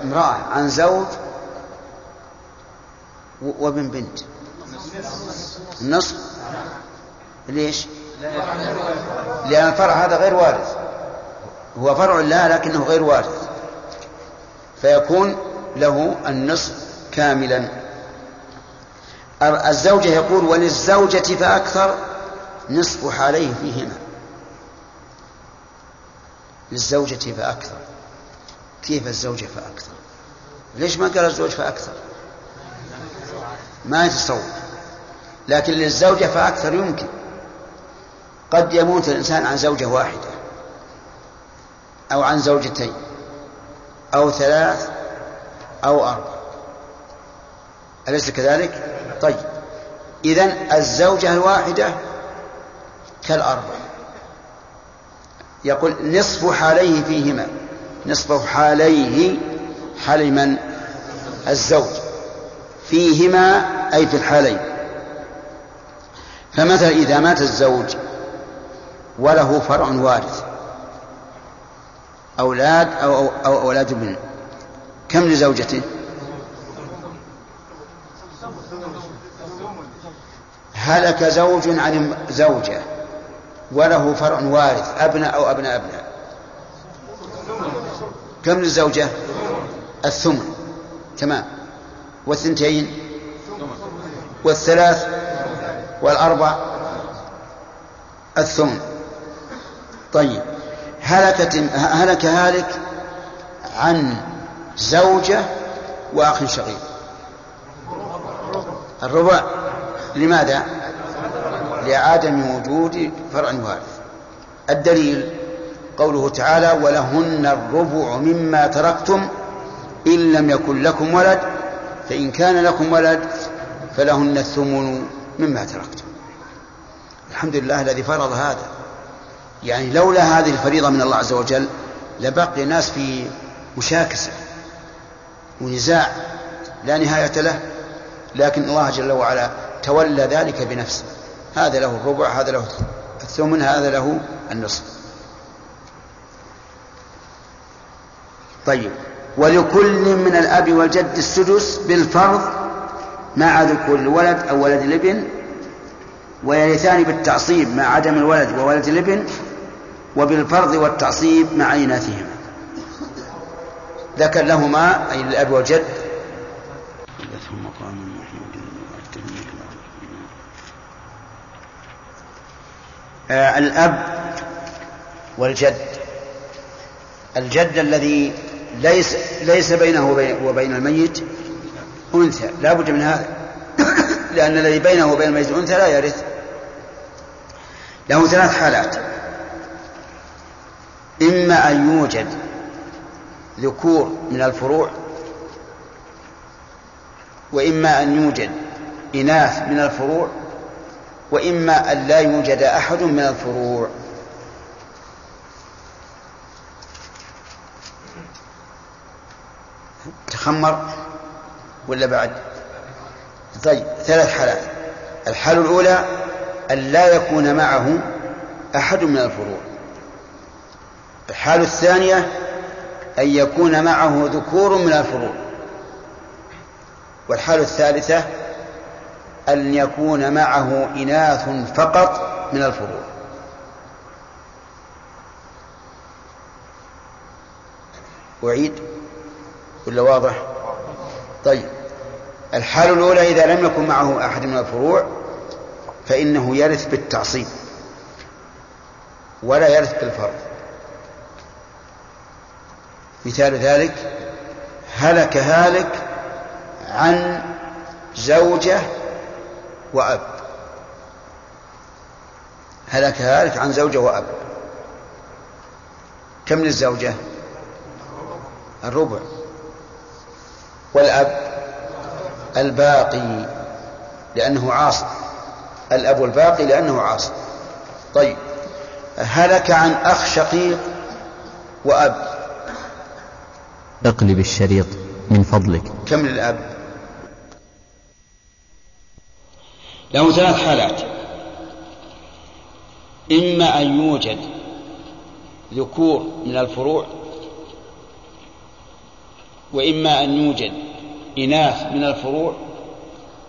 امرأة عن زوج وابن بنت. النصف. ليش؟ لأن الفرع هذا غير وارث. هو فرع لا لكنه غير وارث. فيكون له النصف كاملا. الزوجة يقول وللزوجة فأكثر نصف حاليه فيهما. للزوجة فأكثر. كيف الزوجة فأكثر؟ ليش ما قال الزوج فأكثر؟ ما يتصور. لكن للزوجة فأكثر يمكن. قد يموت الإنسان عن زوجة واحدة أو عن زوجتين أو ثلاث أو أربع. أليس كذلك؟ طيب. إذن الزوجة الواحدة كالأربع. يقول نصف حاليه فيهما. نصف حاليه حال من؟ الزوج. فيهما أي في الحالين. فمثلا إذا مات الزوج وله فرع وارث. أولاد أو, أو, أو أولاد ابن. كم لزوجته؟ هلك زوج عن زوجة وله فرع وارث أبناء أو أبناء أبناء. كم للزوجة؟ الثمن. تمام. والثنتين؟ والثلاث؟ والأربع؟ الثمن. طيب. هلكت هلك هالك عن زوجة وأخ شقيق. الربع. لماذا؟ لعدم وجود فرع وارث. الدليل قوله تعالى ولهن الربع مما تركتم إن لم يكن لكم ولد فإن كان لكم ولد فلهن الثمن مما تركتم. الحمد لله الذي فرض هذا. يعني لولا هذه الفريضة من الله عز وجل لبقي الناس في مشاكسة ونزاع لا نهاية له لكن الله جل وعلا تولى ذلك بنفسه. هذا له الربع هذا له الثمن هذا له النصف. طيب. ولكل من الأب والجد السدس بالفرض مع ذكور الولد أو ولد الابن ويرثان بالتعصيب مع عدم الولد وولد الابن وبالفرض والتعصيب مع إناثهما. ذكر لهما أي للأب والجد. الأب والجد. الجد الذي ليس ليس بينه وبين الميت أنثى. لا بد من هذا. لأن الذي بينه وبين الميت أنثى لا يرث. له ثلاث حالات. إما أن يوجد ذكور من الفروع وإما أن يوجد إناث من الفروع وإما أن لا يوجد أحد من الفروع. تخمر ولا بعد؟ طيب ثلاث حالات. الحالة الأولى أن لا يكون معه أحد من الفروع. الحالة الثانية أن يكون معه ذكور من الفروع. والحالة الثالثة أن يكون معه إناث فقط من الفروع. أعيد ولا واضح؟ طيب. الحالة الأولى إذا لم يكن معه أحد من الفروع فإنه يرث بالتعصيب ولا يرث بالفرض. مثال ذلك هلك هالك عن زوجة وأب. هلك هالك عن زوجة وأب. كم للزوجة؟ الربع. والأب؟ الباقي لأنه عاصي. الأب الباقي لأنه عاصي. طيب. هلك عن أخ شقيق وأب. اقلب الشريط من فضلك. كم للأب؟ له ثلاث حالات. إما أن يوجد ذكور من الفروع وإما أن يوجد إناث من الفروع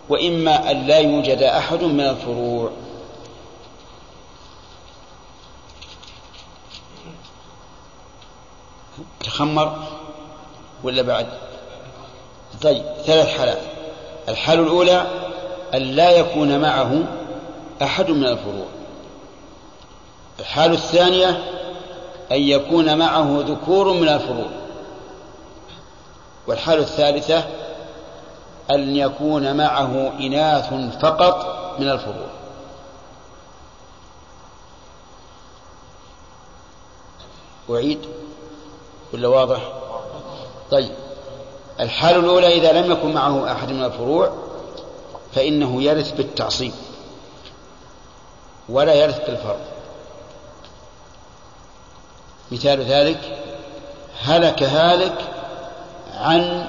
وإما أن لا يوجد أحد من الفروع. تخمر ولا بعد؟ طيب ثلاث حالات. الحالة الأولى أن لا يكون معه أحد من الفروع. الحالة الثانية أن يكون معه ذكور من الفروع. والحالة الثالثة أن يكون معه إناث فقط من الفروع. أعيد ولا واضح؟ طيب. الحالة الأولى إذا لم يكن معه أحد من الفروع فإنه يرث بالتعصيب ولا يرث بالفرض. مثال ذلك هلك هالك عن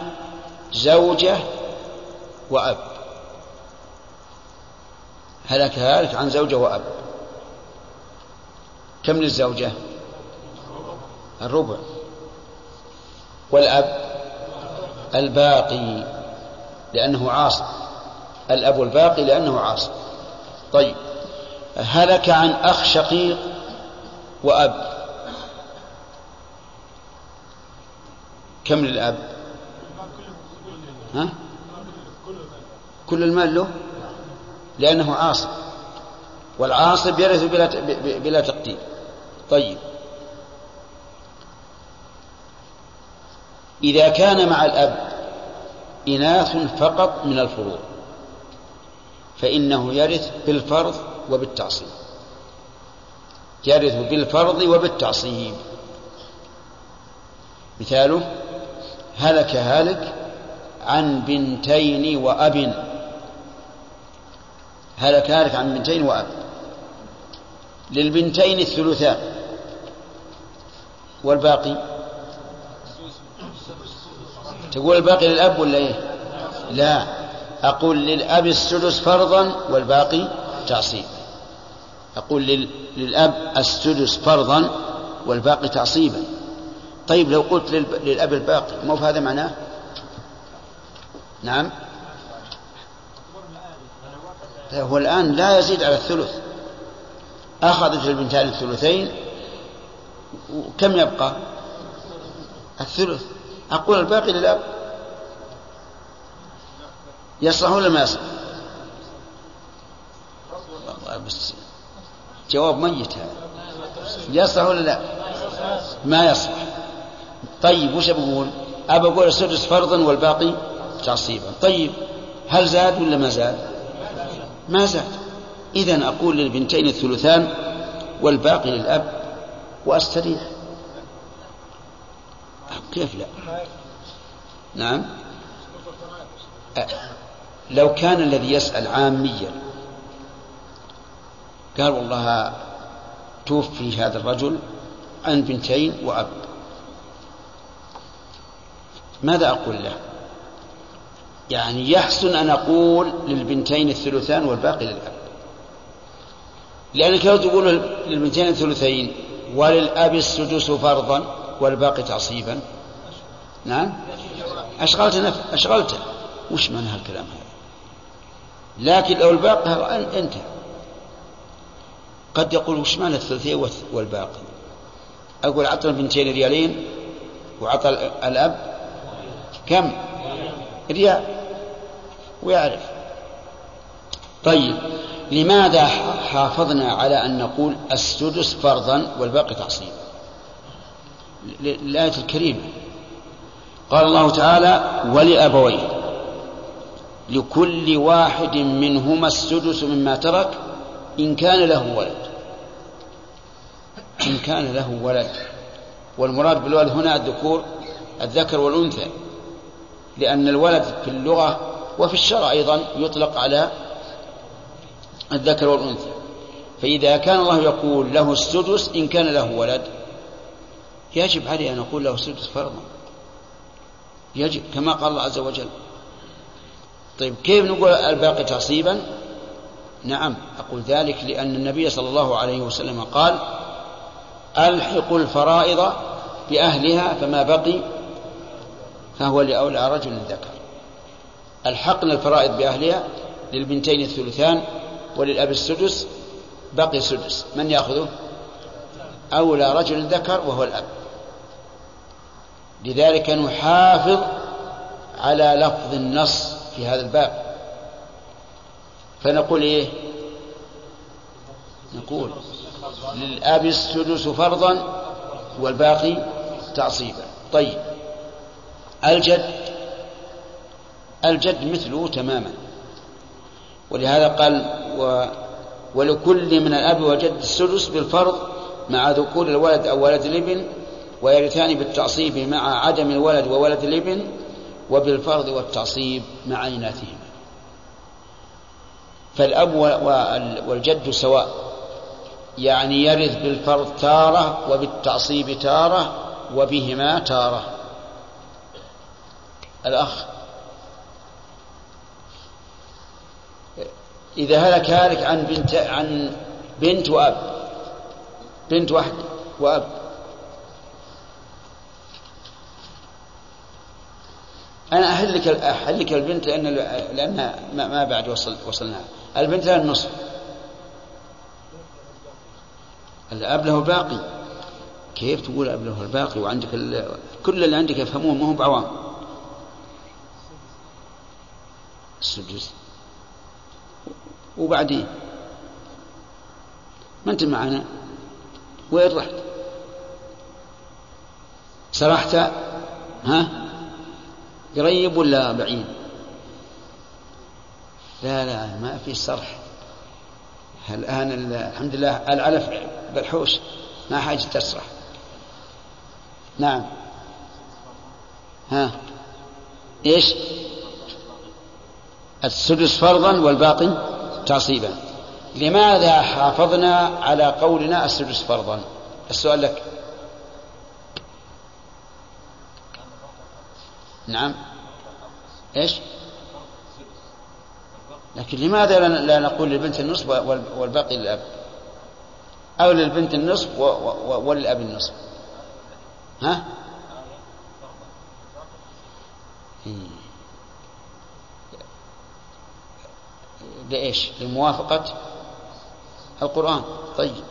زوجة وأب. هلك هالك عن زوجة وأب. كم للزوجة؟ الربع. والأب؟ الباقي لأنه عاصي. الأب الباقي لأنه عاصي. طيب هلك عن أخ شقيق وأب. كم للأب؟ ها؟ كل المال له؟ لأنه عاصب والعاصب يرث بلا بلا تقدير. طيب. إذا كان مع الأب إناث فقط من الفروع فإنه يرث بالفرض وبالتعصيب. يرث بالفرض وبالتعصيب. مثاله هلك هالك عن بنتين وأب. هلك هالك عن بنتين وأب. للبنتين الثلثان. والباقي؟ تقول الباقي للأب ولا إيه؟ لا. أقول للأب السدس فرضا والباقي تعصيب. أقول للأب السدس فرضا والباقي تعصيبا. طيب لو قلت للأب الباقي مو هذا معناه؟ نعم. هو الآن لا يزيد على الثلث. أخذت البنتان الثلثين وكم يبقى؟ الثلث. أقول الباقي للأب. يصلح ولا ما يصلح؟ بس جواب ميت هذا. يصلح ولا لا؟ ما يصلح. طيب وش بقول؟ أبى أقول السدس فرضا والباقي تعصيبا. طيب هل زاد ولا ما زاد؟ ما زاد. إذا أقول للبنتين الثلثان والباقي للأب وأستريح. كيف لا؟ نعم. لو كان الذي يسأل عاميا قال والله توفي هذا الرجل عن بنتين وأب. ماذا أقول له؟ يعني يحسن أن أقول للبنتين الثلثان والباقي للأب. لأنك لو تقول للبنتين الثلثين وللأب السدس فرضا والباقي تعصيبا نعم؟ أشغلت نف... أشغلته. وش معنى هالكلام هذا؟ لكن لو الباقي أنت قد يقول وش معنى الثلثين والباقي؟ أقول أعطنا البنتين ريالين وعطى الأب كم؟ ريال. ويعرف. طيب لماذا حافظنا على أن نقول السدس فرضا والباقي تعصيبا الآية الكريمة قال الله تعالى ولأبويه. لكل واحد منهما السدس مما ترك إن كان له ولد. إن كان له ولد. والمراد بالولد هنا الذكور الذكر والأنثى. لأن الولد في اللغة وفي الشرع أيضا يطلق على الذكر والأنثى. فإذا كان الله يقول له السدس إن كان له ولد يجب عليه أن نقول له السدس فرضا. يجب كما قال الله عز وجل. طيب كيف نقول الباقي تعصيبا؟ نعم أقول ذلك لأن النبي صلى الله عليه وسلم قال ألحقوا الفرائض بأهلها فما بقي فهو لأولى رجل ذكر. ألحقنا الفرائض بأهلها للبنتين الثلثان وللأب السدس بقي سدس. من يأخذه؟ أولى رجل ذكر وهو الأب. لذلك نحافظ على لفظ النص في هذا الباب. فنقول إيه؟ نقول للأب السدس فرضا والباقي تعصيبا. طيب. الجد الجد مثله تماما. ولهذا قال و ولكل من الأب وجد السدس بالفرض مع ذكور الولد أو ولد الإبن ويرثان بالتعصيب مع عدم الولد وولد الإبن وبالفرض والتعصيب مع إناثهما. فالأب والجد سواء يعني يرث بالفرض تارة وبالتعصيب تارة وبهما تارة. الأخ إذا هلك هالك عن بنت عن بنت وأب بنت واحدة وأب أنا أهلك أهلك البنت لأن لأنها ما بعد وصل وصلنا البنت لها النصف. الأب له باقي. كيف تقول الأب له الباقي؟ وعندك كل اللي عندك يفهمون ما هم بعوام. السدس وبعدين؟ ما أنت معنا. وين رحت؟ سرحت؟ ها؟ قريب ولا بعيد؟ لا لا ما في سرح الآن الحمد لله العلف بالحوش ما حاجة تسرح نعم. ها. إيش؟ السدس فرضا والباقي تعصيبا. لماذا حافظنا على قولنا السدس فرضا؟ السؤال لك. نعم. إيش؟ لكن لماذا لا نقول للبنت النصف والباقي للأب؟ أو للبنت النصف وللأب النصف. ها؟ لإيش؟ لموافقة القرآن. طيب.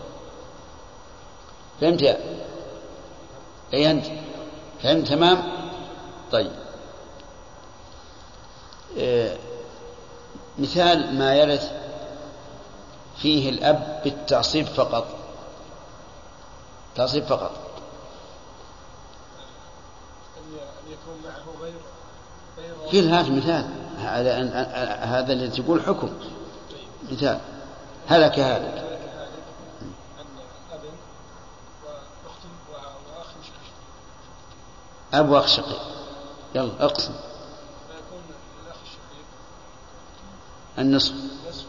فهمت يا أي أنت؟ فهمت تمام؟ طيب. مثال ما يرث فيه الأب بالتعصيب فقط. تعصيب فقط. قيل هات مثال؟ هذا هذا اللي تقول حكم. مثال. هلك هذا. شقيق أب وأخ شقيق. يلا أقسم. النصف نصف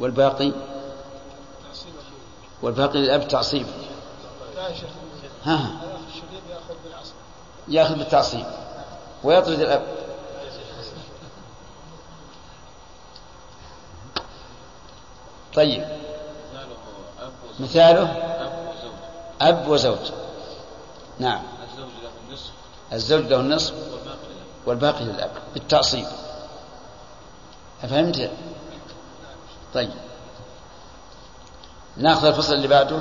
والباقي والباقي للأب تعصيب ها بالعصر يأخذ بالتعصيب ويطرد الأب. طيب. مثاله أب وزوج. نعم. الزوج له النصف والباقي للأب. بالتعصيب. فهمت؟ طيب. نأخذ الفصل اللي بعده.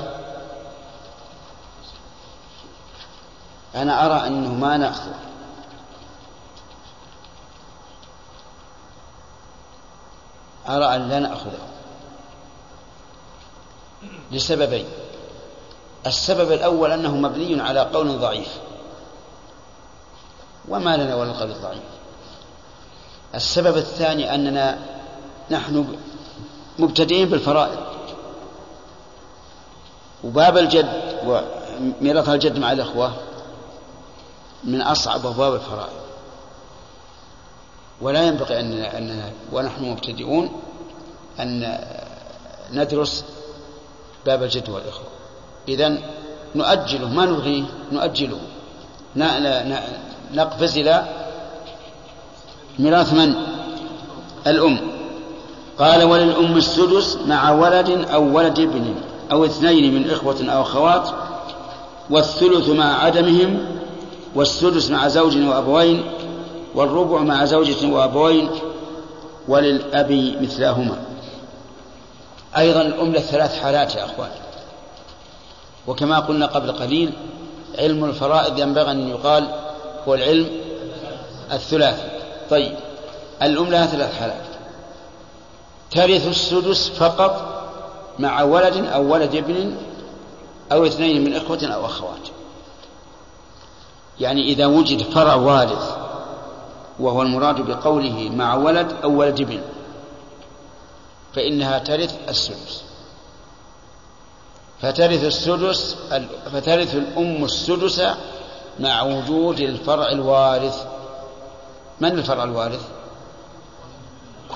أنا أرى أنه ما نأخذه أرى أن لا نأخذه لسببين. السبب الأول أنه مبني على قول ضعيف. وما لنا ولا القول الضعيف السبب الثاني أننا نحن مبتدئين بالفرائض. وباب الجد وميراث الجد مع الأخوة من أصعب أبواب الفرائض. ولا ينبغي أن أننا ونحن مبتدئون أن ندرس باب الجد والإخوة. إذا نؤجله ما نلغيه نؤجله. نقفز إلى ميراث من؟ الأم. قال وللأم السدس مع ولد أو ولد ابن أو اثنين من إخوة أو أخوات والثلث مع عدمهم والسدس مع زوج وأبوين والربع مع زوجة وأبوين وللأب مثلاهما. أيضا الأم ثلاث حالات يا أخوان. وكما قلنا قبل قليل علم الفرائض ينبغي أن يقال هو العلم الثلاثي. طيب الأم لها ثلاث حالات. ترث السدس فقط مع ولد أو ولد ابن أو اثنين من إخوة أو أخوات. يعني إذا وجد فرع وارث وهو المراد بقوله مع ولد أو ولد ابن فإنها ترث السدس. فترث السدس فترث الأم السدس مع وجود الفرع الوارث. من الفرع الوارث؟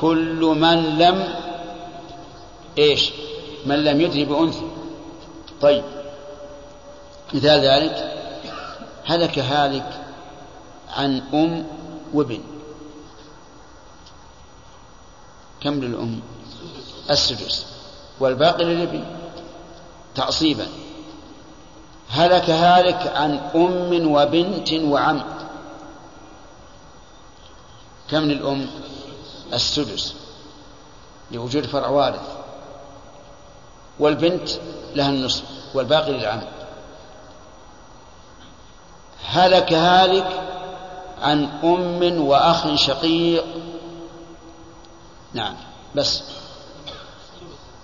كل من لم إيش؟ من لم يدري بأنثى. طيب مثال ذلك هلك هالك عن أم وابن. كم للأم؟ السدس. والباقي للابن. تعصيبا. هلك هالك عن أم وبنت وعم. كم للأم السدس لوجود فرع وارث. والبنت لها النصف والباقي للعم. هلك هالك عن أم وأخ شقيق. نعم بس.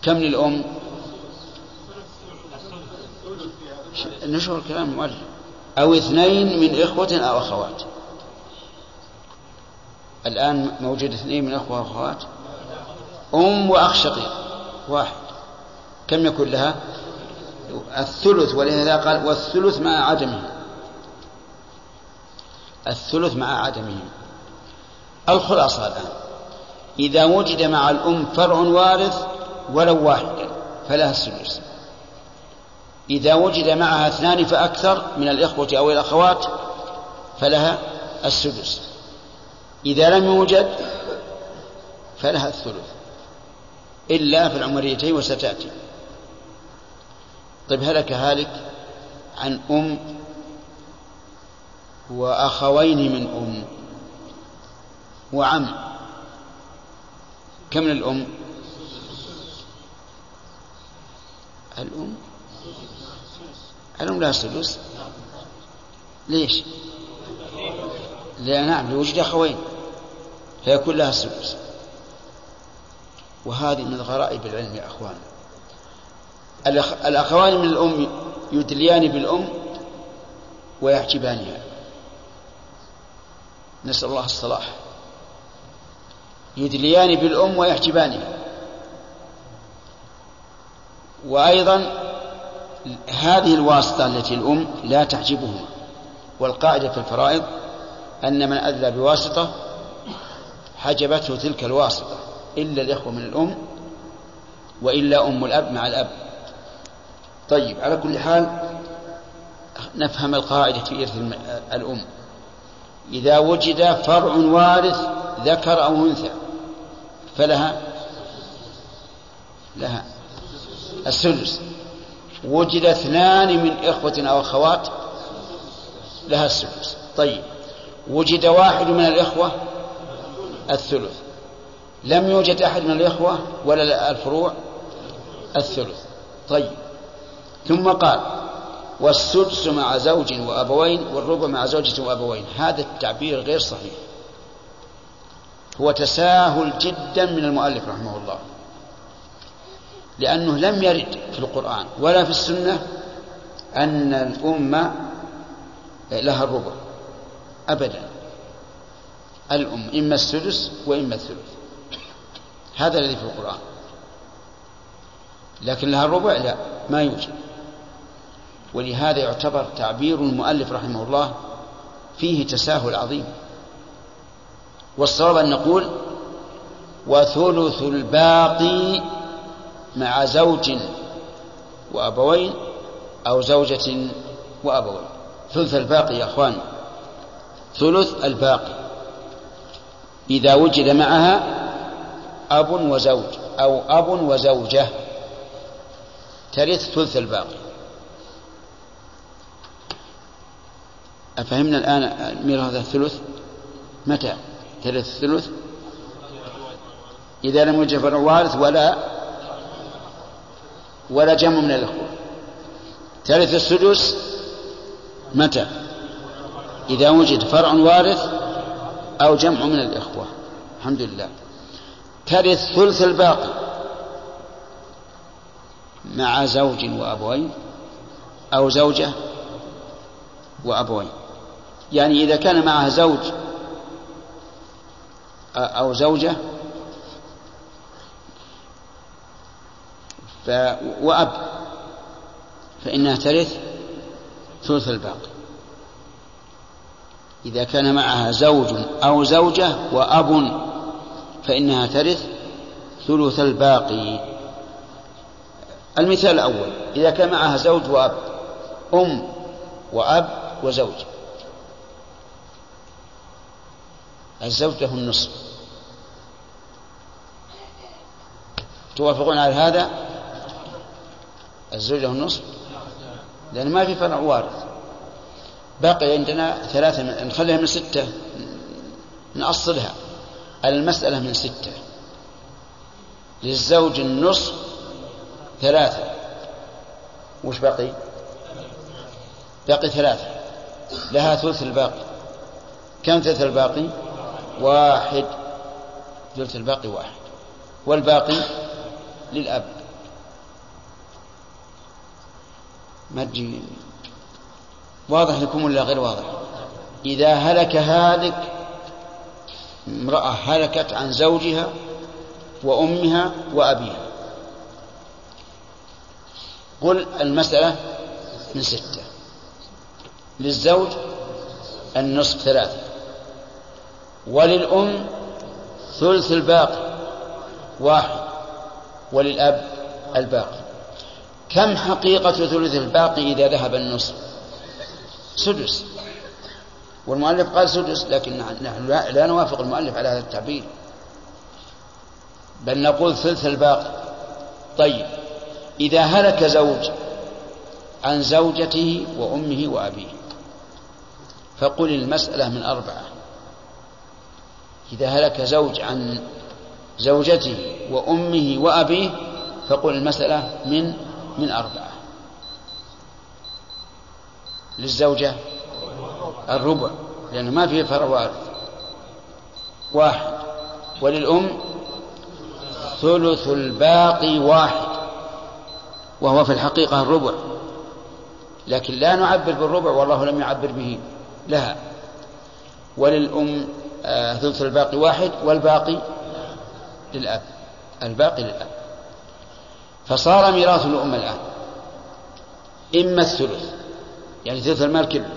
كم للأم؟ نشر كلام المؤلف أو اثنين من إخوة أو أخوات. الآن موجود اثنين من أخوة وأخوات. أم وأخ شقيق واحد. كم يكون لها؟ الثلث ولهذا قال والثلث مع عدمه. الثلث مع عدمه. الخلاصة الآن. إذا وجد مع الأم فرع وارث ولو واحدا فلها السدس إذا وجد معها اثنان فأكثر من الإخوة أو الأخوات فلها السدس إذا لم يوجد فلها الثلث. إلا في العمريتين وستأتي. طيب هلك هالك عن أم وأخوين من أم وعم. كم الأم؟ الأم؟ الأم لها سدس ليش؟ لا نعم لوجود أخوين. فيكون لها السدس وهذه من غرائب العلم يا أخوان. الأخ... الأخوان من الأم يدليان بالأم ويحجبانها نسأل الله الصلاح. يدليان بالأم ويحجبانها وأيضا هذه الواسطة التي الأم لا تحجبهما والقاعدة في الفرائض أن من أدلى بواسطة حجبته تلك الواسطة إلا الإخوة من الأم وإلا أم الأب مع الأب. طيب على كل حال نفهم القاعدة في إرث الأم. إذا وجد فرع وارث ذكر أو أنثى فلها؟ لها. السدس. وجد اثنان من إخوة أو أخوات لها السدس. طيب وجد واحد من الإخوة الثلث. لم يوجد أحد من الإخوة ولا الفروع الثلث. طيب. ثم قال والسدس مع زوج وأبوين والربع مع زوجة وأبوين. هذا التعبير غير صحيح. هو تساهل جدا من المؤلف رحمه الله. لأنه لم يرد في القرآن ولا في السنة أن الأمة لها الربع. أبدا. الأم إما السدس وإما الثلث. هذا الذي في القرآن. لكن لها الربع لا ما يوجد. ولهذا يعتبر تعبير المؤلف رحمه الله فيه تساهل عظيم. والصواب أن نقول وثلث الباقي مع زوج وأبوين أو زوجة وأبوين. ثلث الباقي يا أخوان. ثلث الباقي. إذا وجد معها أب وزوج أو أب وزوجة. ترث ثلث الباقي. أفهمنا الآن ميراث الثلث؟ متى ترث الثلث؟ إذا لم يوجد فرع وارث ولا ولا جمع من الإخوة. ترث السدس متى؟ إذا وجد فرع وارث أو جمع من الإخوة. الحمد لله. ترث ثلث الباقي مع زوج وأبوين أو زوجة وأبوين. يعني إذا كان معها زوج أو زوجة ف... وأب فإنها ترث ثلث الباقي. إذا كان معها زوج أو زوجة وأب فإنها ترث ثلث الباقي. المثال الأول إذا كان معها زوج وأب أم وأب وزوج. الزوج له النصف. توافقون على هذا؟ الزوج له النصف؟ لأن ما في فرع وارث. باقي عندنا ثلاثة نخليها من ستة. نأصلها. المسألة من ستة. للزوج النصف ثلاثة. وش باقي؟ باقي ثلاثة. لها ثلث الباقي. كم ثلث الباقي؟ واحد. ثلث الباقي واحد. والباقي للأب. ما تجي واضح لكم ولا غير واضح؟ إذا هلك هالك امرأة هلكت عن زوجها وأمها وأبيها. قل المسألة من ستة. للزوج النصف ثلاثة. وللأم ثلث الباقي واحد. وللأب الباقي. كم حقيقة ثلث الباقي إذا ذهب النصف؟ سدس. والمؤلف قال سدس لكن نحن لا نوافق المؤلف على هذا التعبير. بل نقول ثلث الباقي. طيب إذا هلك زوج عن زوجته وأمه وأبيه فقل المسألة من أربعة. إذا هلك زوج عن زوجته وأمه وأبيه فقل المسألة من من أربعة. للزوجة الربع لأنه ما فيه فرع وارث. واحد. وللأم ثلث الباقي واحد وهو في الحقيقة الربع. لكن لا نعبر بالربع والله لم يعبر به لها. وللأم آه، ثلث الباقي واحد والباقي للأب. الباقي للأب. فصار ميراث الأم الآن. إما الثلث. يعني ثلث المال كله.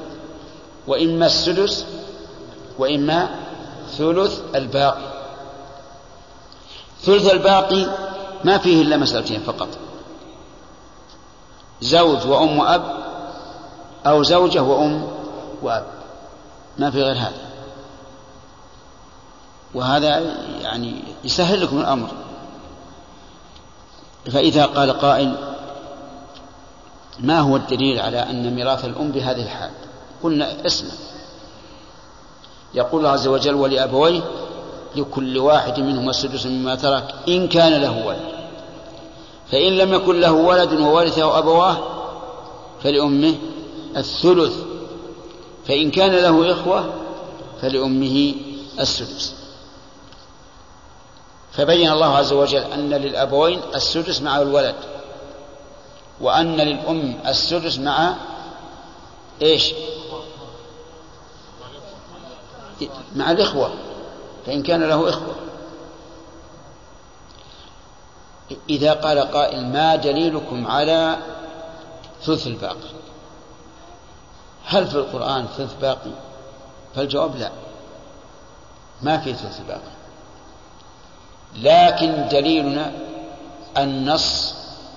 وإما السدس وإما ثلث الباقي. ثلث الباقي ما فيه إلا مسألتين فقط. زوج وأم وأب أو زوجة وأم وأب. ما في غير هذا. وهذا يعني يسهل لكم الأمر. فإذا قال قائل ما هو الدليل على أن ميراث الأم بهذه الحال؟ قلنا اسمع. يقول الله عز وجل ولأبويه لكل واحد منهما السدس مما ترك إن كان له ولد. فإن لم يكن له ولد وورثه أبواه فلأمه الثلث. فإن كان له إخوة فلأمه السدس. فبين الله عز وجل أن للأبوين السدس مع الولد. وأن للأم السدس مع إيش؟ مع الإخوة فإن كان له إخوة. إذا قال قائل ما دليلكم على ثلث الباقي؟ هل في القرآن ثلث باقي؟ فالجواب لا. ما في ثلث باقي. لكن دليلنا النص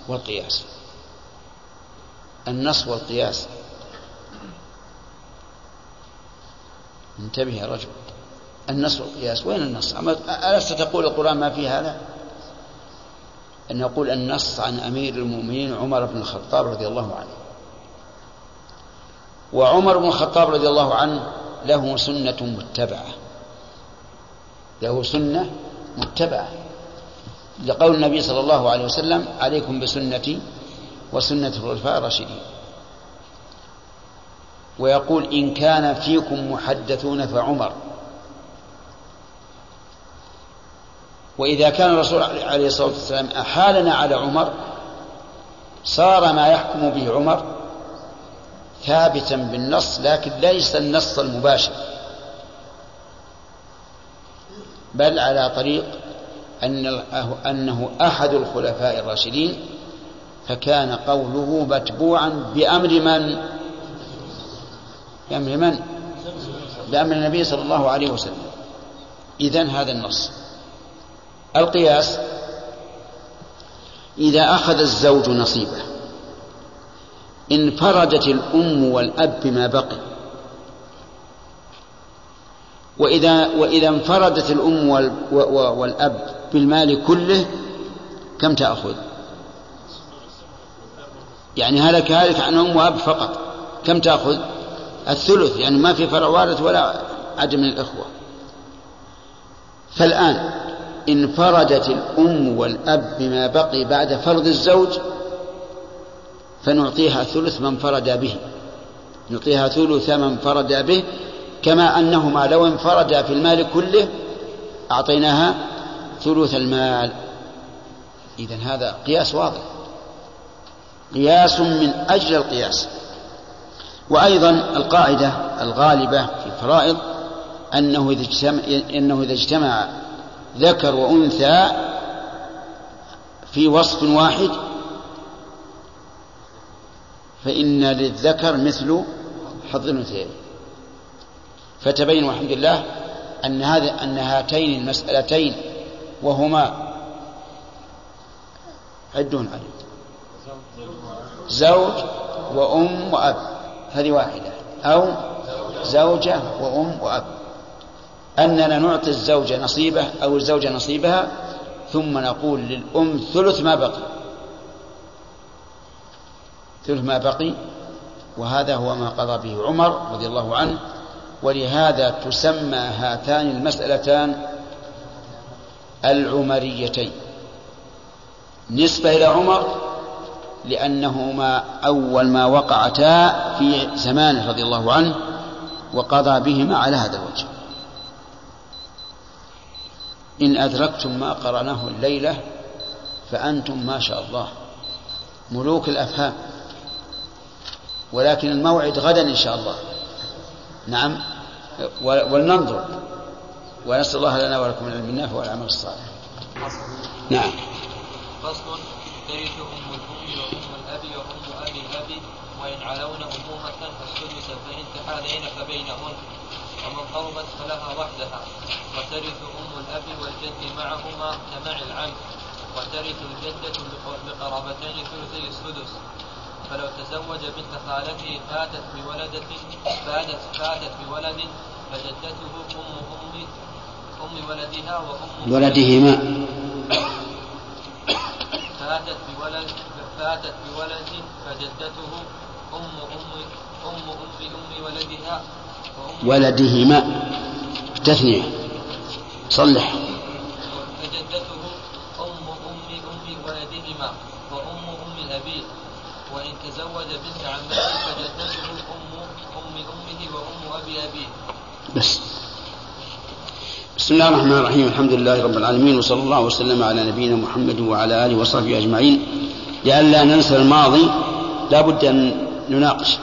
والقياس. النص والقياس. انتبه يا رجل. النص والقياس. وين النص؟ ألست تقول القرآن ما في هذا؟ أن يقول النص عن أمير المؤمنين عمر بن الخطاب رضي الله عنه. وعمر بن الخطاب رضي الله عنه له سنة متبعة. له سنة متبعة. لقول النبي صلى الله عليه وسلم عليكم بسنتي وسنة الخلفاء الراشدين. ويقول إن كان فيكم محدثون فعمر. وإذا كان الرسول عليه الصلاة والسلام أحالنا على عمر صار ما يحكم به عمر ثابتا بالنص لكن ليس النص المباشر. بل على طريق أن أنه أحد الخلفاء الراشدين فكان قوله متبوعا بأمر من؟ بأمر من؟ بأمر النبي صلى الله عليه وسلم إذن هذا النص القياس إذا أخذ الزوج نصيبه انفردت الأم والأب بما بقي وإذا وإذا انفردت الأم والأب بالمال كله كم تأخذ؟ يعني هلك هالك عن أم وأب فقط. كم تأخذ؟ الثلث يعني ما في فرع وارث ولا عدم من الإخوة. فالآن انفردت الأم والأب بما بقي بعد فرض الزوج فنعطيها ثلث من فرد به. نعطيها ثلث من فرد به كما أنهما لو انفردا في المال كله أعطيناها ثلث المال. إذا هذا قياس واضح. قياس من أجل القياس. وأيضا القاعدة الغالبة في الفرائض أنه إذا اجتمع, إنه إذا اجتمع ذكر وأنثى في وصف واحد فإن للذكر مثل حظ الأنثيين. فتبين والحمد لله أن هذا أن هاتين المسألتين وهما عدون عليه. زوج وأم وأب. هذه واحدة. أو زوجة وأم وأب. أننا نعطي الزوجة نصيبه أو الزوجة نصيبها ثم نقول للأم ثلث ما بقي. ثلث ما بقي وهذا هو ما قضى به عمر رضي الله عنه. ولهذا تسمى هاتان المسألتان العمريتين. نسبة إلى عمر لأنهما أول ما وقعتا في زمانه رضي الله عنه وقضى بهما على هذا الوجه. إن أدركتم ما قرأناه الليلة فأنتم ما شاء الله ملوك الأفهام ولكن الموعد غدا إن شاء الله. نعم ولننظر. ونسأل الله لنا ولكم العلم النافع والعمل الصالح. نعم. فصل. ترث أم الأم وأم الأب وأم أبي الأب وإن علون أمومة فالسدس فإن تحالين فبينهن ومن قربت فلها وحدها. وترث أم الأب والجد معهما كمع العم وترث الجدة بقرابتين ثلثي السدس. فلو تزوج بنت خالته فاتت بولدة فاتت فاتت بولد فجدته أم أم أم ولدها وأم ولدهما. فاتت بولد فاتت بولد فجدته أم أم أم أم ولدها. ولدهما. تثنية. صلح. فجدته أم أم أم ولدهما وأم أم أبيه وإن تزوج بنت عمته فجدته أم أم أمه وأم أبي أبيه بس. بسم الله الرحمن الرحيم. الحمد لله رب العالمين وصلى الله وسلم على نبينا محمد وعلى آله وصحبه أجمعين. لئلا ننسى الماضي لا بد أن نناقش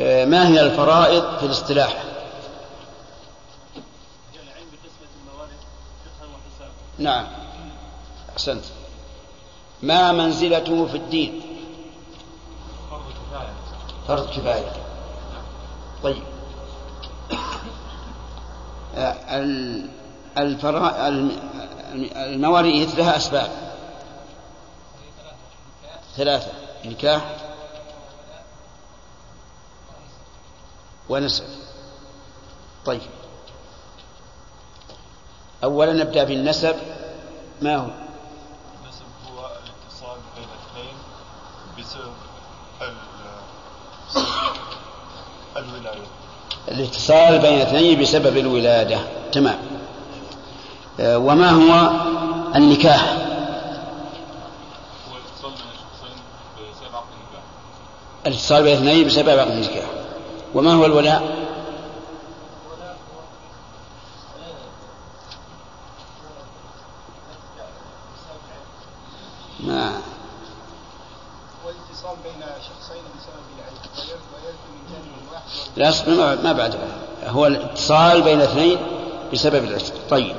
آه، ما هي الفرائض في الاصطلاح؟ نعم. أحسنت. ما منزلته في الدين؟ فرض كفاية. طيب. آه، ال- الفرا... الم- المواريث لها أسباب. ثلاثة. نكاح. ونسب طيب. أولا نبدأ بالنسب. ما هو؟ النسب هو الاتصال بين اثنين بسبب ال- الولاية. الاتصال بين اثنين بسبب الولادة. تمام. آه، وما هو النكاح؟ هو الاتصال بين شخصين بسبب عقد النكاح. الاتصال بين اثنين بسبب عقد النكاح. وما هو الولاء؟ ما. والاتصال بين شخصين بسبب من واحد. لا ما بعد. هو الاتصال بين اثنين بسبب العشق طيب.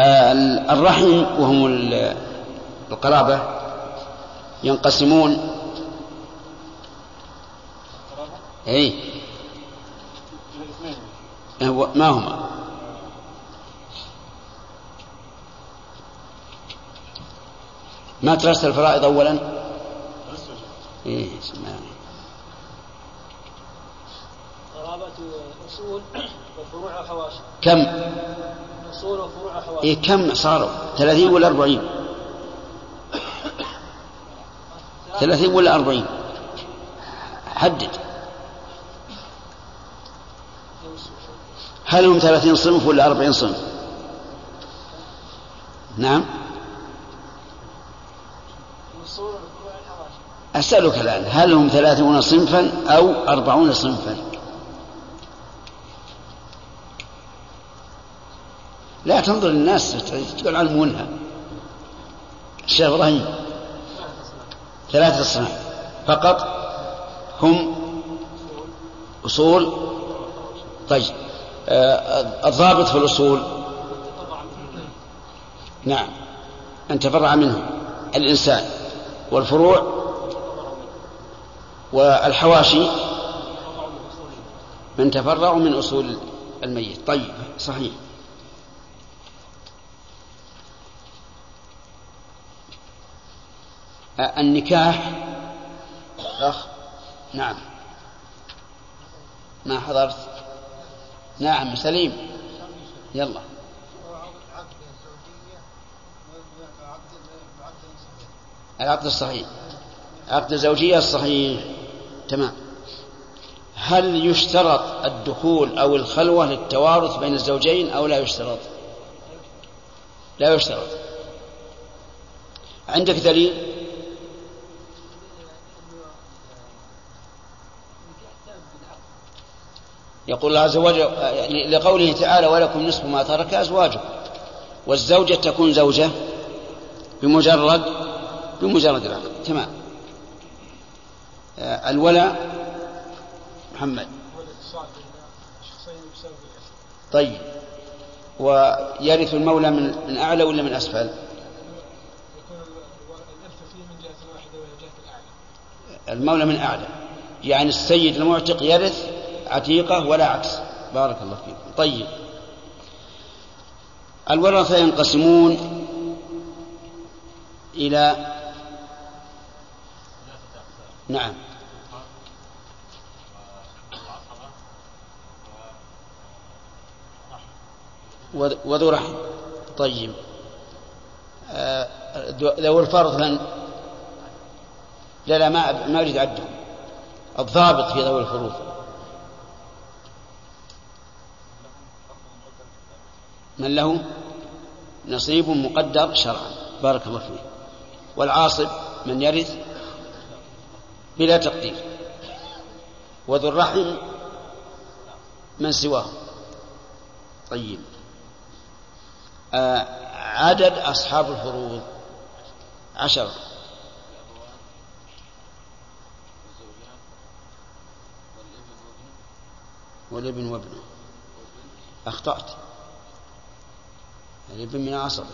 آه، الرحم وهم ال- القرابة ينقسمون اي ما هما؟ ما درست الفرائض اولا؟ إيه سمعني. قرابة أصول وفروع وحواشي كم؟ أصول وفروع وحواشي إيه كم صاروا؟ ثلاثين ولا أربعين؟ ثلاثين ولا أربعين؟ حدد. هل هم ثلاثين صنف ولا أربعين صنف؟ نعم. أسألك الآن هل هم ثلاثون صنفا أو أربعون صنفا؟ لا تنظر للناس تقول علمونها الشيخ إبراهيم. ثلاثة أصناف. فقط هم أصول طيب. الضابط في الأصول. نعم. أن تفرع منه الإنسان والفروع والحواشي. من تفرع من أصول الميت. طيب صحيح. آه، النكاح. أخ نعم. ما حضرت؟ نعم سليم. يلا. العقد الصحيح. عقد الزوجية الصحيح. تمام. هل يشترط الدخول أو الخلوة للتوارث بين الزوجين أو لا يشترط؟ لا يشترط. عندك دليل؟ يقول الله عز وجل لقوله تعالى ولكم نصف ما ترك أزواجكم. والزوجة تكون زوجة بمجرد بمجرد العقد تمام. آه، الولاء محمد. طيب. ويرث المولى من من أعلى ولا من أسفل؟ المولى من أعلى. يعني السيد المعتق يرث عتيقة ولا عكس. بارك الله فيكم طيب. الورثة ينقسمون إلى نعم. وذ- وذو رحم. طيب. آه، ذو الفرض من لا لا ما ما أريد عدهم الضابط في ذوي الفروض. من له نصيب مقدر شرعا. بارك الله فيه والعاصب من يرث بلا تقدير. وذو الرحم من سواه. طيب. آه عدد أصحاب الفروض عشرة والابن وابنه. أخطأت. الابن من عصبه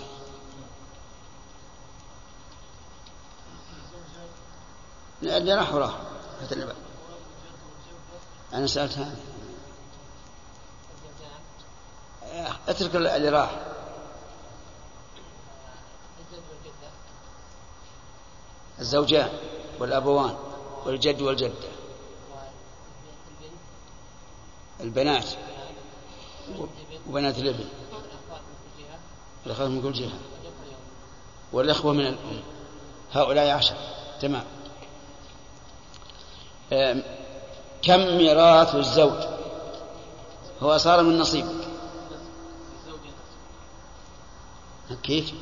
اللي راح بعد. أنا سألت هذا. أترك اللي راح. الزوجان والأبوان والجد والجدة. البنات وبنات الإبن. الأخوات من كل جهة. والإخوة من الأم هؤلاء عشر. تمام. كم ميراث الزوج؟ هو صار من نصيبك كيف؟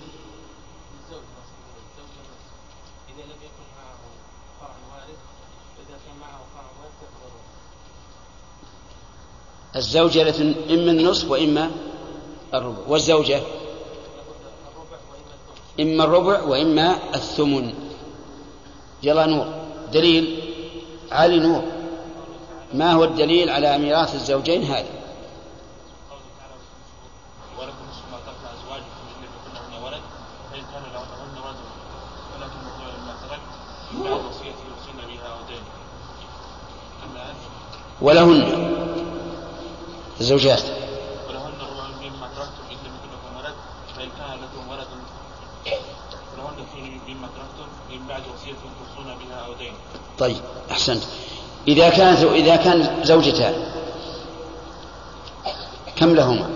الزوجة إما النصف وإما الربع. والزوجة؟ إما الربع وإما الثمن يلا نور دليل علي نور ما هو الدليل على ميراث الزوجين هذا ولكم نصف ما ترك ازواجكم ان لم يكن لهن ولد فان كان لهن رجل ولكن مثل ما تركت من بعد وصيه يوصين بها أو دين اما ولهن الزوجات ولهن الربع مما تركتم ان لم يكن لكم ولد فان كان لكم ولد فلهن الثلث مما تركتم من بعد وصيه توصون بها أو دين طيب أحسنت. إذا كانت إذا كان زوجتان كم لهما؟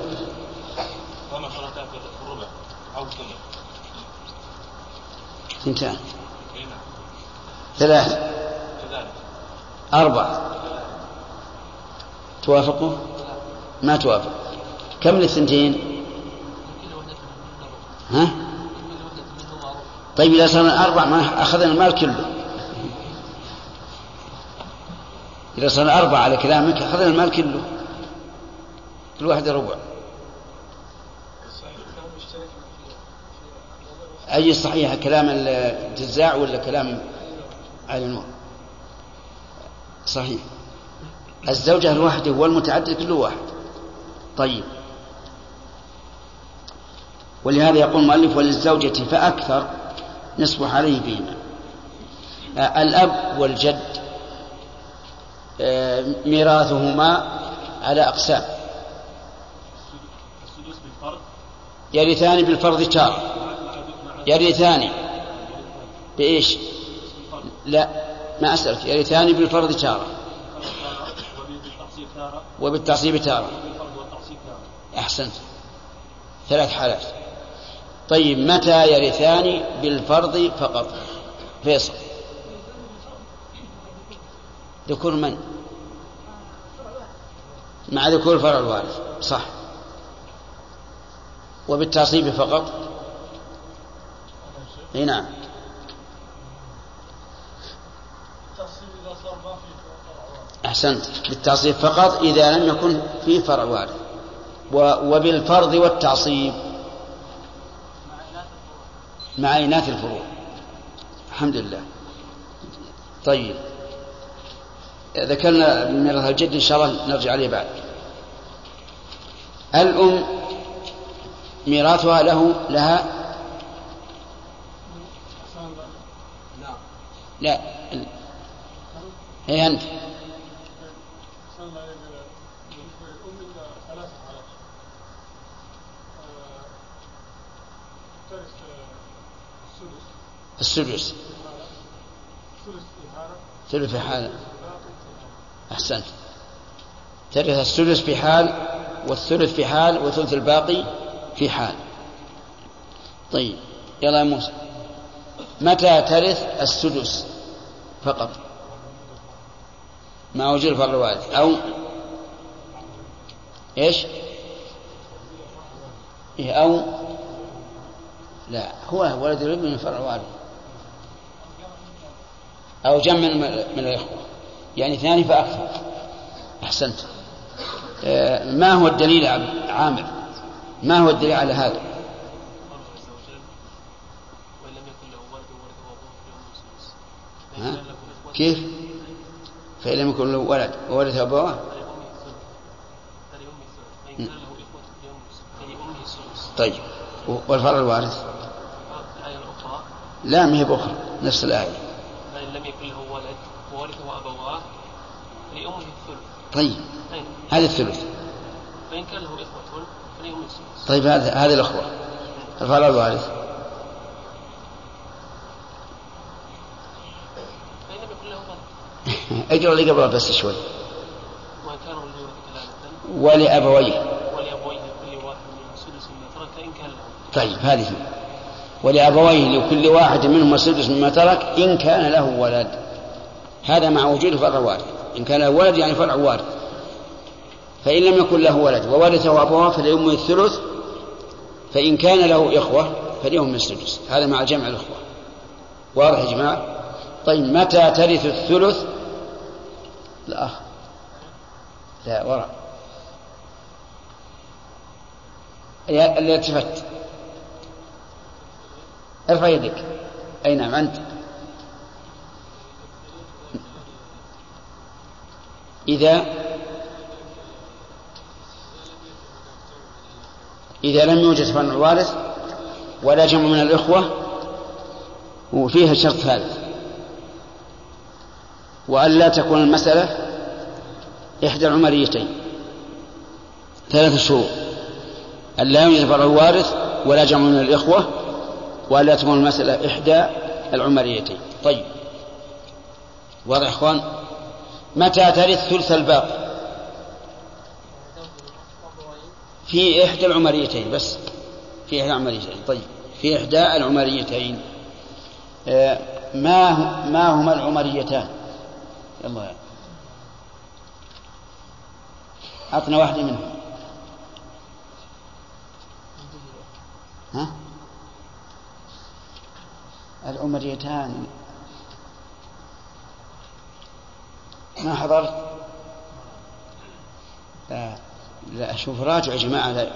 اثنتان اي نعم ثلاث كذلك أربع توافقوا؟ ما توافق. كم للثنتين؟ ها؟ طيب إذا صار أربع ما أخذنا المال كله. إذا صار أربع على كلامك أخذنا المال كله. كل واحد ربع. أي صحيح كلام الجزاع ولا كلام علي نور صحيح. الزوجة الواحدة والمتعدد كله واحد. طيب. ولهذا يقول المؤلف وللزوجة فأكثر نصبح عليه آه، الأب والجد ميراثهما على أقسام. يرثان بالفرض تارة يرثان. بإيش؟ لا ما أسألك. يرثان بالفرض تارة وبالتعصيب تارة. أحسنت. ثلاث حالات. طيب متى يرثان بالفرض فقط؟ فيصل. ذكور من؟ مع ذكور الفرع الوارث صح. وبالتعصيب فقط؟ إي نعم. أحسنت. بالتعصيب فقط إذا لم يكن فيه فرع وارث. وبالفرض والتعصيب. مع إناث الفروع. الحمد لله. طيب. ذكرنا ميراث الجد إن شاء الله نرجع عليه بعد. الأم ميراثها له لها لا. هي أنت. السدس. ثلث إهانة ثلث في حال باقي إهانة. أحسنت. ترث السدس في حال والثلث في حال وثلث الباقي في حال. طيب يلا يا موسى. متى ترث السدس فقط؟ مع وجود فرع الوارث أو إيش؟ إيه أو لا هو ولد الابن من فرع وارث أو جمع من الإخوة. يعني اثنان فأكثر. أحسنت. آه، ما هو الدليل عامر؟ ما هو الدليل على هذا؟ ها؟ كيف؟ فإن لم يكن له ولد وورث أبواه طيب. والفرع الوارث؟ لا ما هي بأخرى نفس الآية. لم يكن له ولد وورثه أبواه فلأمه الثلث طيب. أين؟ هذا الثلث. فإن كان له إخوة السدس طيب هذا هذه الأخوة. الفرع الوارث فإن لم يكن له ولد اقرأ لي قبل بس شوي. ولأبويه. ولأبويه كل واحد منهم سدس مما ترك إن كان له. طيب هذه. ولأبويه لكل واحد منهما السدس مما ترك إن كان له ولد. هذا مع وجود فرع وارث إن كان له ولد يعني فرع وارث. فإن لم يكن له ولد وورثه أبواه فليمه الثلث فإن كان له إخوة فليهم السدس. هذا مع جمع الإخوة. واضح يا جماعة؟ طيب متى ترث الثلث؟ الأخ. لا وراء. اللي التفت ارفع يدك. أي نعم أنت. إذا إذا لم يوجد فرع وارث ولا جمع من الإخوة وفيها شرط ثالث وأن لا تكون المسألة إحدى العمريتين. ثلاث شروط. أن لا يوجد فرع وارث ولا جمع من الإخوة وأن لا تكون المسألة إحدى العمريتين. طيب. واضح إخوان؟ متى ترث ثلث الباقي؟ في إحدى العمريتين بس. في إحدى العمريتين. طيب. في إحدى العمريتين. آه، ما ما هما العمريتان؟ يلا. أعطنا واحدة منهم. ها؟ العمريتان. ما حضرت؟ لا. لا شوف راجعوا يا جماعة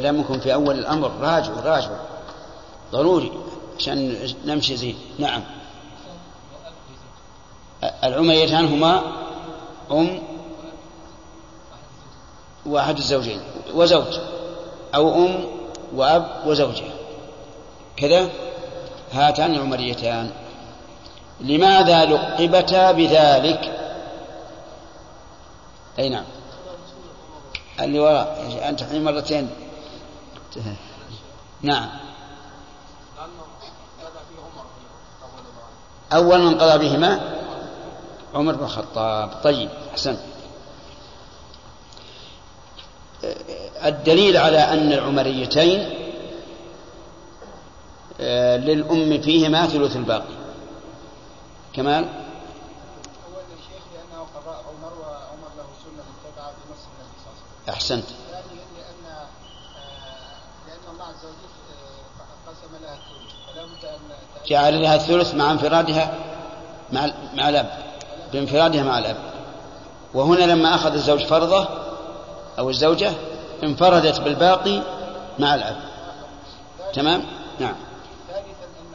دامكم في أول الأمر. راجعوا راجعوا. ضروري عشان نمشي زين. نعم. العمريتان هما أم وأحد الزوجين وزوج أو أم وأب وزوجة. كذا؟ هاتان العمريتان. لماذا لقبتا بذلك؟ أي نعم. اللي وراء أنت الحين مرتين. نعم. أول من قضى بهما عمر بن الخطاب. طيب أحسن. الدليل على أن العمريتين آه، للأم فيهما ثلث الباقي. كمال أولا يا شيخ لأنه قضاء عمر وعمر له سنة متبعة في نص النبي صلى الله عليه وسلم. أحسنت. لأن آه، لأن الله عز وجل آه، قسم لها الثلث. فلا بد أن جعل لها الثلث مع انفرادها مع مع الأب. بانفرادها مع الأب. وهنا لما أخذ الزوج فرضه أو الزوجة انفردت بالباقي مع الأب. تمام؟ نعم. ثالثا إن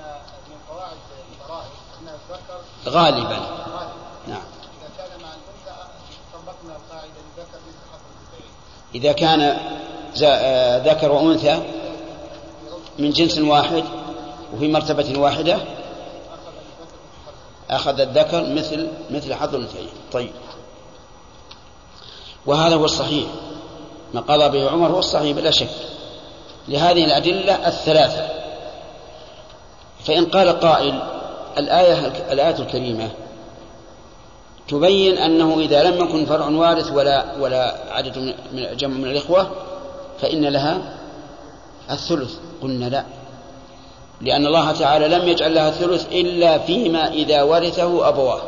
من قواعد الفرائض أن الذكر غالبا غالب نعم اذا كان مع الانثى طبقنا القاعده للذكر مثل حظ الانثيين إذا كان آه، ذكر وأنثى من جنس واحد وفي مرتبة واحدة أخذ الذكر مثل مثل حظ الأنثيين. طيب. وهذا هو الصحيح. ما قضى به عمر هو الصحيح بلا شك. لهذه الأدلة الثلاثة. فإن قال قائل الآية الآية الكريمة تبين أنه إذا لم يكن فرع وارث ولا ولا عدد من جمع من الإخوة فإن لها الثلث. قلنا لا. لأن الله تعالى لم يجعل لها الثلث إلا فيما إذا ورثه أبواه.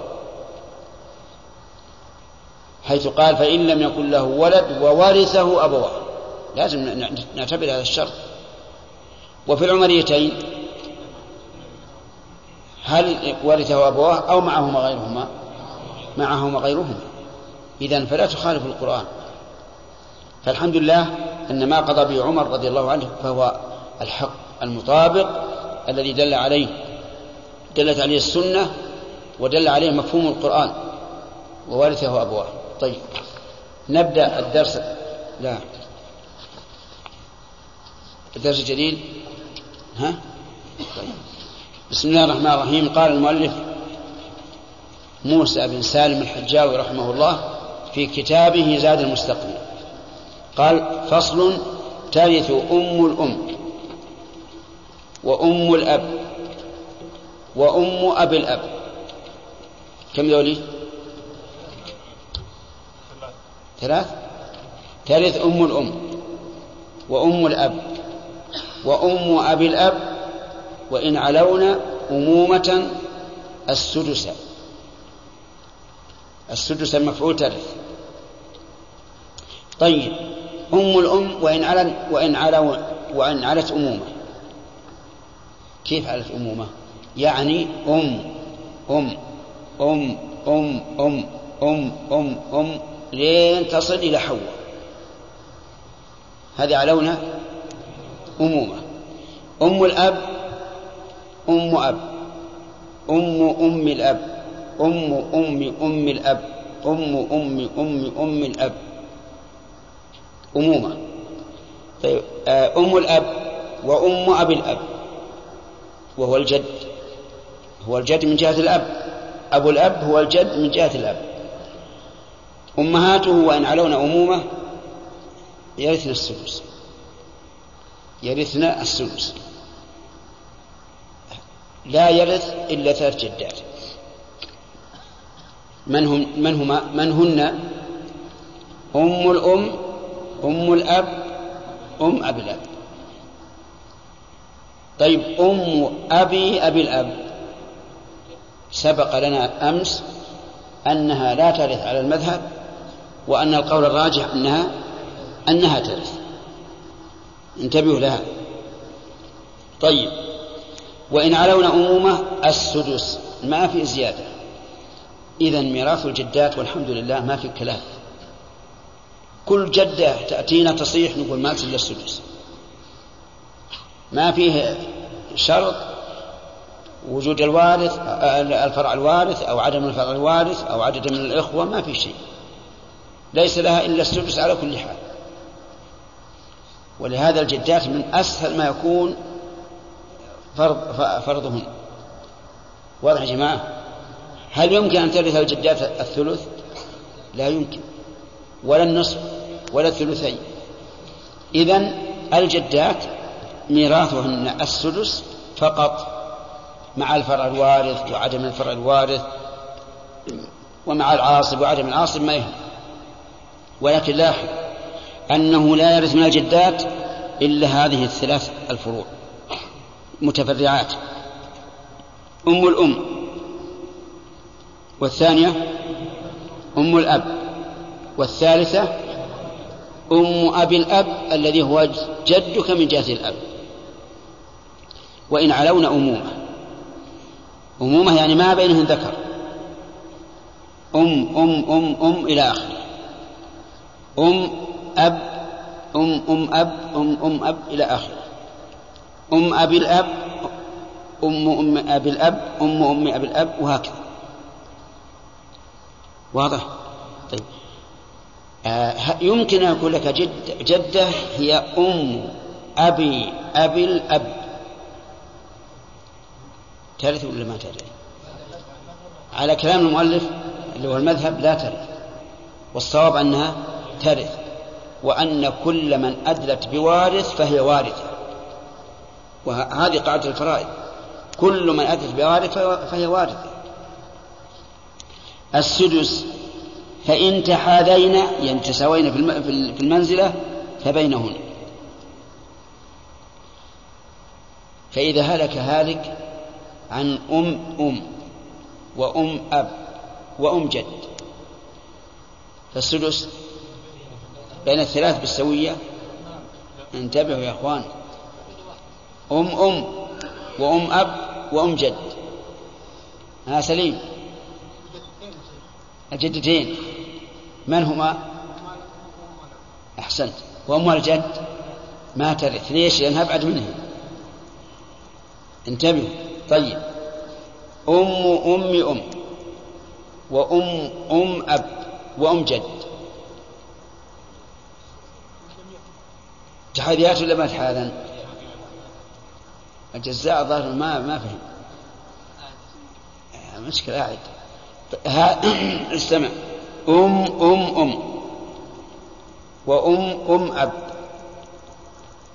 حيث قال فإن لم يكن له ولد وورثه أبواه. لازم نعتبر هذا الشرط. وفي العمريتين هل ورثه أبواه أو معهما غيرهما؟ معهما غيرهما إذا فلا تخالف القرآن. فالحمد لله أن ما قضى به عمر رضي الله عنه فهو الحق المطابق الذي دل عليه دلت عليه السنة ودل عليه مفهوم القرآن وورثه أبواه. طيب نبدأ الدرس. لا. الدرس الجديد ها؟ طيب. بسم الله الرحمن الرحيم. قال المؤلف موسى بن سالم الحجاوي رحمه الله في كتابه زاد المستقنع قال فصل ترث أم الأم وأم الأب وأم أبي الأب. كم ذولي؟ ثلاث. ترث أم الأم وأم الأب وأم أبي الأب وإن علونا أمومة السدس. السدس المفعول ترث طيب أم الأم وإن علن وإن علوا وإن علت أمومة. كيف علت أمومة؟ يعني أم أم أم أم أم أم أم أم لين تصل إلى حواء. هذه علونا أمومة. أم الأب أم أب. أم أم الأب. أم أم أم الأب أم أم أم أم الأب. أمومة طيب آه، أم الأب وأم أبي الأب. وهو الجد. هو الجد من جهة الأب. أبو الأب هو الجد من جهة الأب. أمهاته وإن علون أمومة يرثن السدس. يرثن السدس. لا يرث إلا ثلاث جدات. من هم من هما من هن؟ أم الأم أم الأب أم أبي الأب. طيب أم أبي أبي الأب. سبق لنا أمس أنها لا ترث على المذهب وأن القول الراجح أنها أنها ترث. انتبهوا لها. طيب وإن علون أمومة السدس ما في زيادة. إذا ميراث الجدات والحمد لله ما في كلام. كل جدة تأتينا تصيح نقول ما إلا السدس ما فيه شرط وجود الوارث الفرع الوارث أو عدم الفرع الوارث أو عدد من الإخوة ما في شيء. ليس لها إلا السدس على كل حال. ولهذا الجدات من أسهل ما يكون فرض فرضهن. واضح يا جماعة؟ هل يمكن أن ترث الجدات الثلث؟ لا يمكن. ولا النصف ولا الثلثين. إذا الجدات ميراثهن السدس فقط مع الفرع الوارث وعدم الفرع الوارث ومع العاصب وعدم العاصب ما يهم. ولكن لاحظ أنه لا يرث من الجدات إلا هذه الثلاث الفروع. متفرعات. أم الأم. والثانية أم الأب والثالثة أم أبي الأب الذي هو جدك من جهة الأب. وإن علون أمومة. أمومة يعني ما بينهن ذكر. أم أم أم أم إلى آخره. أم أب أم أم أب أم أم أب إلى آخره. أم أبي الأب أم أم أبي الأب أم أم أبي الأب وهكذا. واضح؟ طيب. آه يمكن أن أقول لك جد جدة هي أم أبي أبي الأب. ترث ولا ما ترث على كلام المؤلف اللي هو المذهب لا ترث والصواب أنها ترث وأن كل من أدلت بوارث فهي وارثة. وهذه قاعدة الفرائض. كل من أدلت بوارث فهي وارثة. السدس فإن تحاذين يعني تساوين في المنزلة فبينهن. فإذا هلك هالك عن أم أم وأم أب وأم جد. فالسدس بين الثلاث بالسوية. انتبهوا يا أخوان. أم أم وأم أب وأم جد. ها سليم. الجدتين. من هما؟ أحسنت. وأم الجد؟ ما ترث ليش لأنها أبعد منها انتبهوا. طيب. أم أم أم. وأم أم أب وأم جد. تحاذيات ولا ما تحاذن الجزاء ظاهر ما ما فهم. مشكلة قاعد استمع. أم أم أم. وأم أم أب.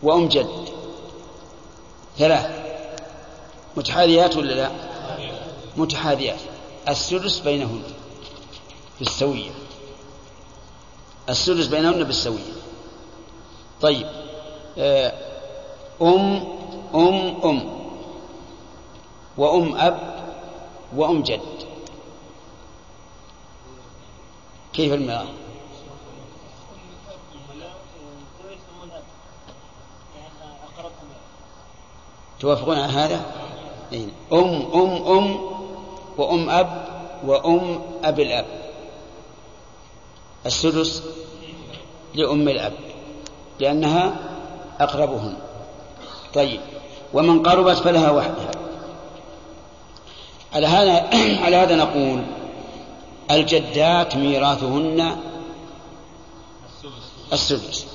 وأم جد. ثلاث. متحاذيات ولا لا؟ متحاذيات. السدس بينهن بالسوية. السدس بينهن بالسوية. طيب. آه، أم أم أم. وأم أب وأم جد. كيف الميراث؟ توافقون على هذا؟ إيه. أم أم أم وأم أب وأم أب الأب السدس لأم الأب لأنها أقربهن طيب ومن قربت فلها وحدها على هذا على هذا نقول الجدات ميراثهن السدس.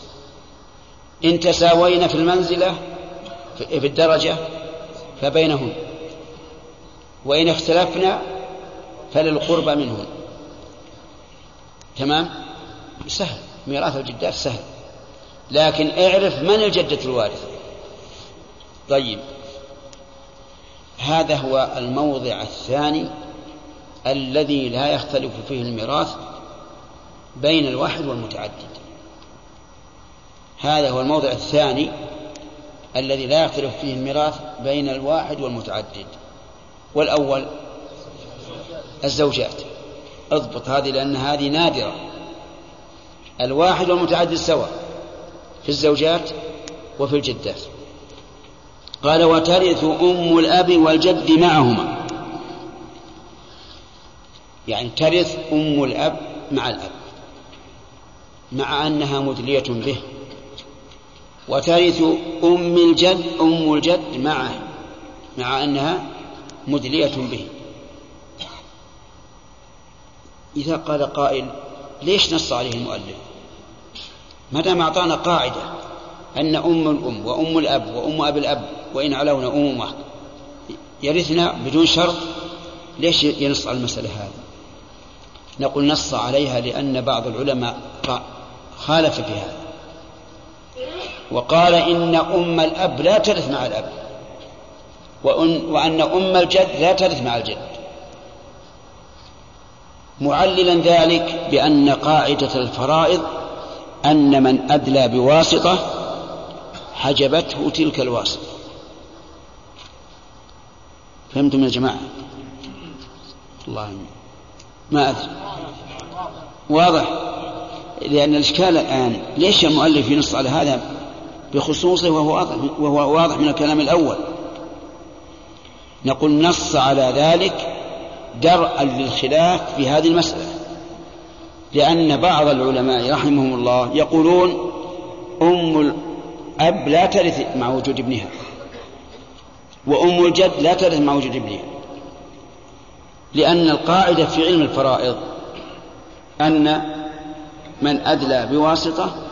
إن تساوين في المنزلة في الدرجة فبينهن. وإن اختلفنا فللقربى منهن. تمام؟ سهل. ميراث الجدات سهل. لكن اعرف من الجدة الوارثة طيب. هذا هو الموضع الثاني. الذي لا يختلف فيه الميراث بين الواحد والمتعدد. هذا هو الموضع الثاني الذي لا يختلف فيه الميراث بين الواحد والمتعدد. والأول الزوجات. اضبط هذه لأن هذه نادرة. الواحد والمتعدد سواء في الزوجات وفي الجدات. قال وترث أم الأب والجد معهما. يعني ترث أم الأب مع الأب مع أنها مدلية به. وترث أم الجد أم الجد معه مع أنها مدلية به. إذا قال قائل ليش نص عليه المؤلف؟ ما دام أعطانا قاعدة أن أم الأم وأم الأب وأم أب الأب وإن علون أمومة يرثنا بدون شرط ليش ينص على المسألة هذه؟ نقول نص عليها لأن بعض العلماء خالف في هذا. وقال إن أم الأب لا ترث مع الأب. وأن أم الجد لا ترث مع الجد. معللا ذلك بأن قاعدة الفرائض أن من أدلى بواسطة حجبته تلك الواسطة. فهمتم يا جماعة؟ الله ما أدري. واضح. لأن الإشكال الآن ليش المؤلف ينص على هذا بخصوصه وهو واضح, وهو واضح من الكلام الأول؟ نقول نص على ذلك درءا للخلاف في هذه المسألة. لأن بعض العلماء رحمهم الله يقولون أم الأب لا ترث مع وجود ابنها وأم الجد لا ترث مع وجود ابنها. لأن القاعدة في علم الفرائض أن من أدلى بواسطة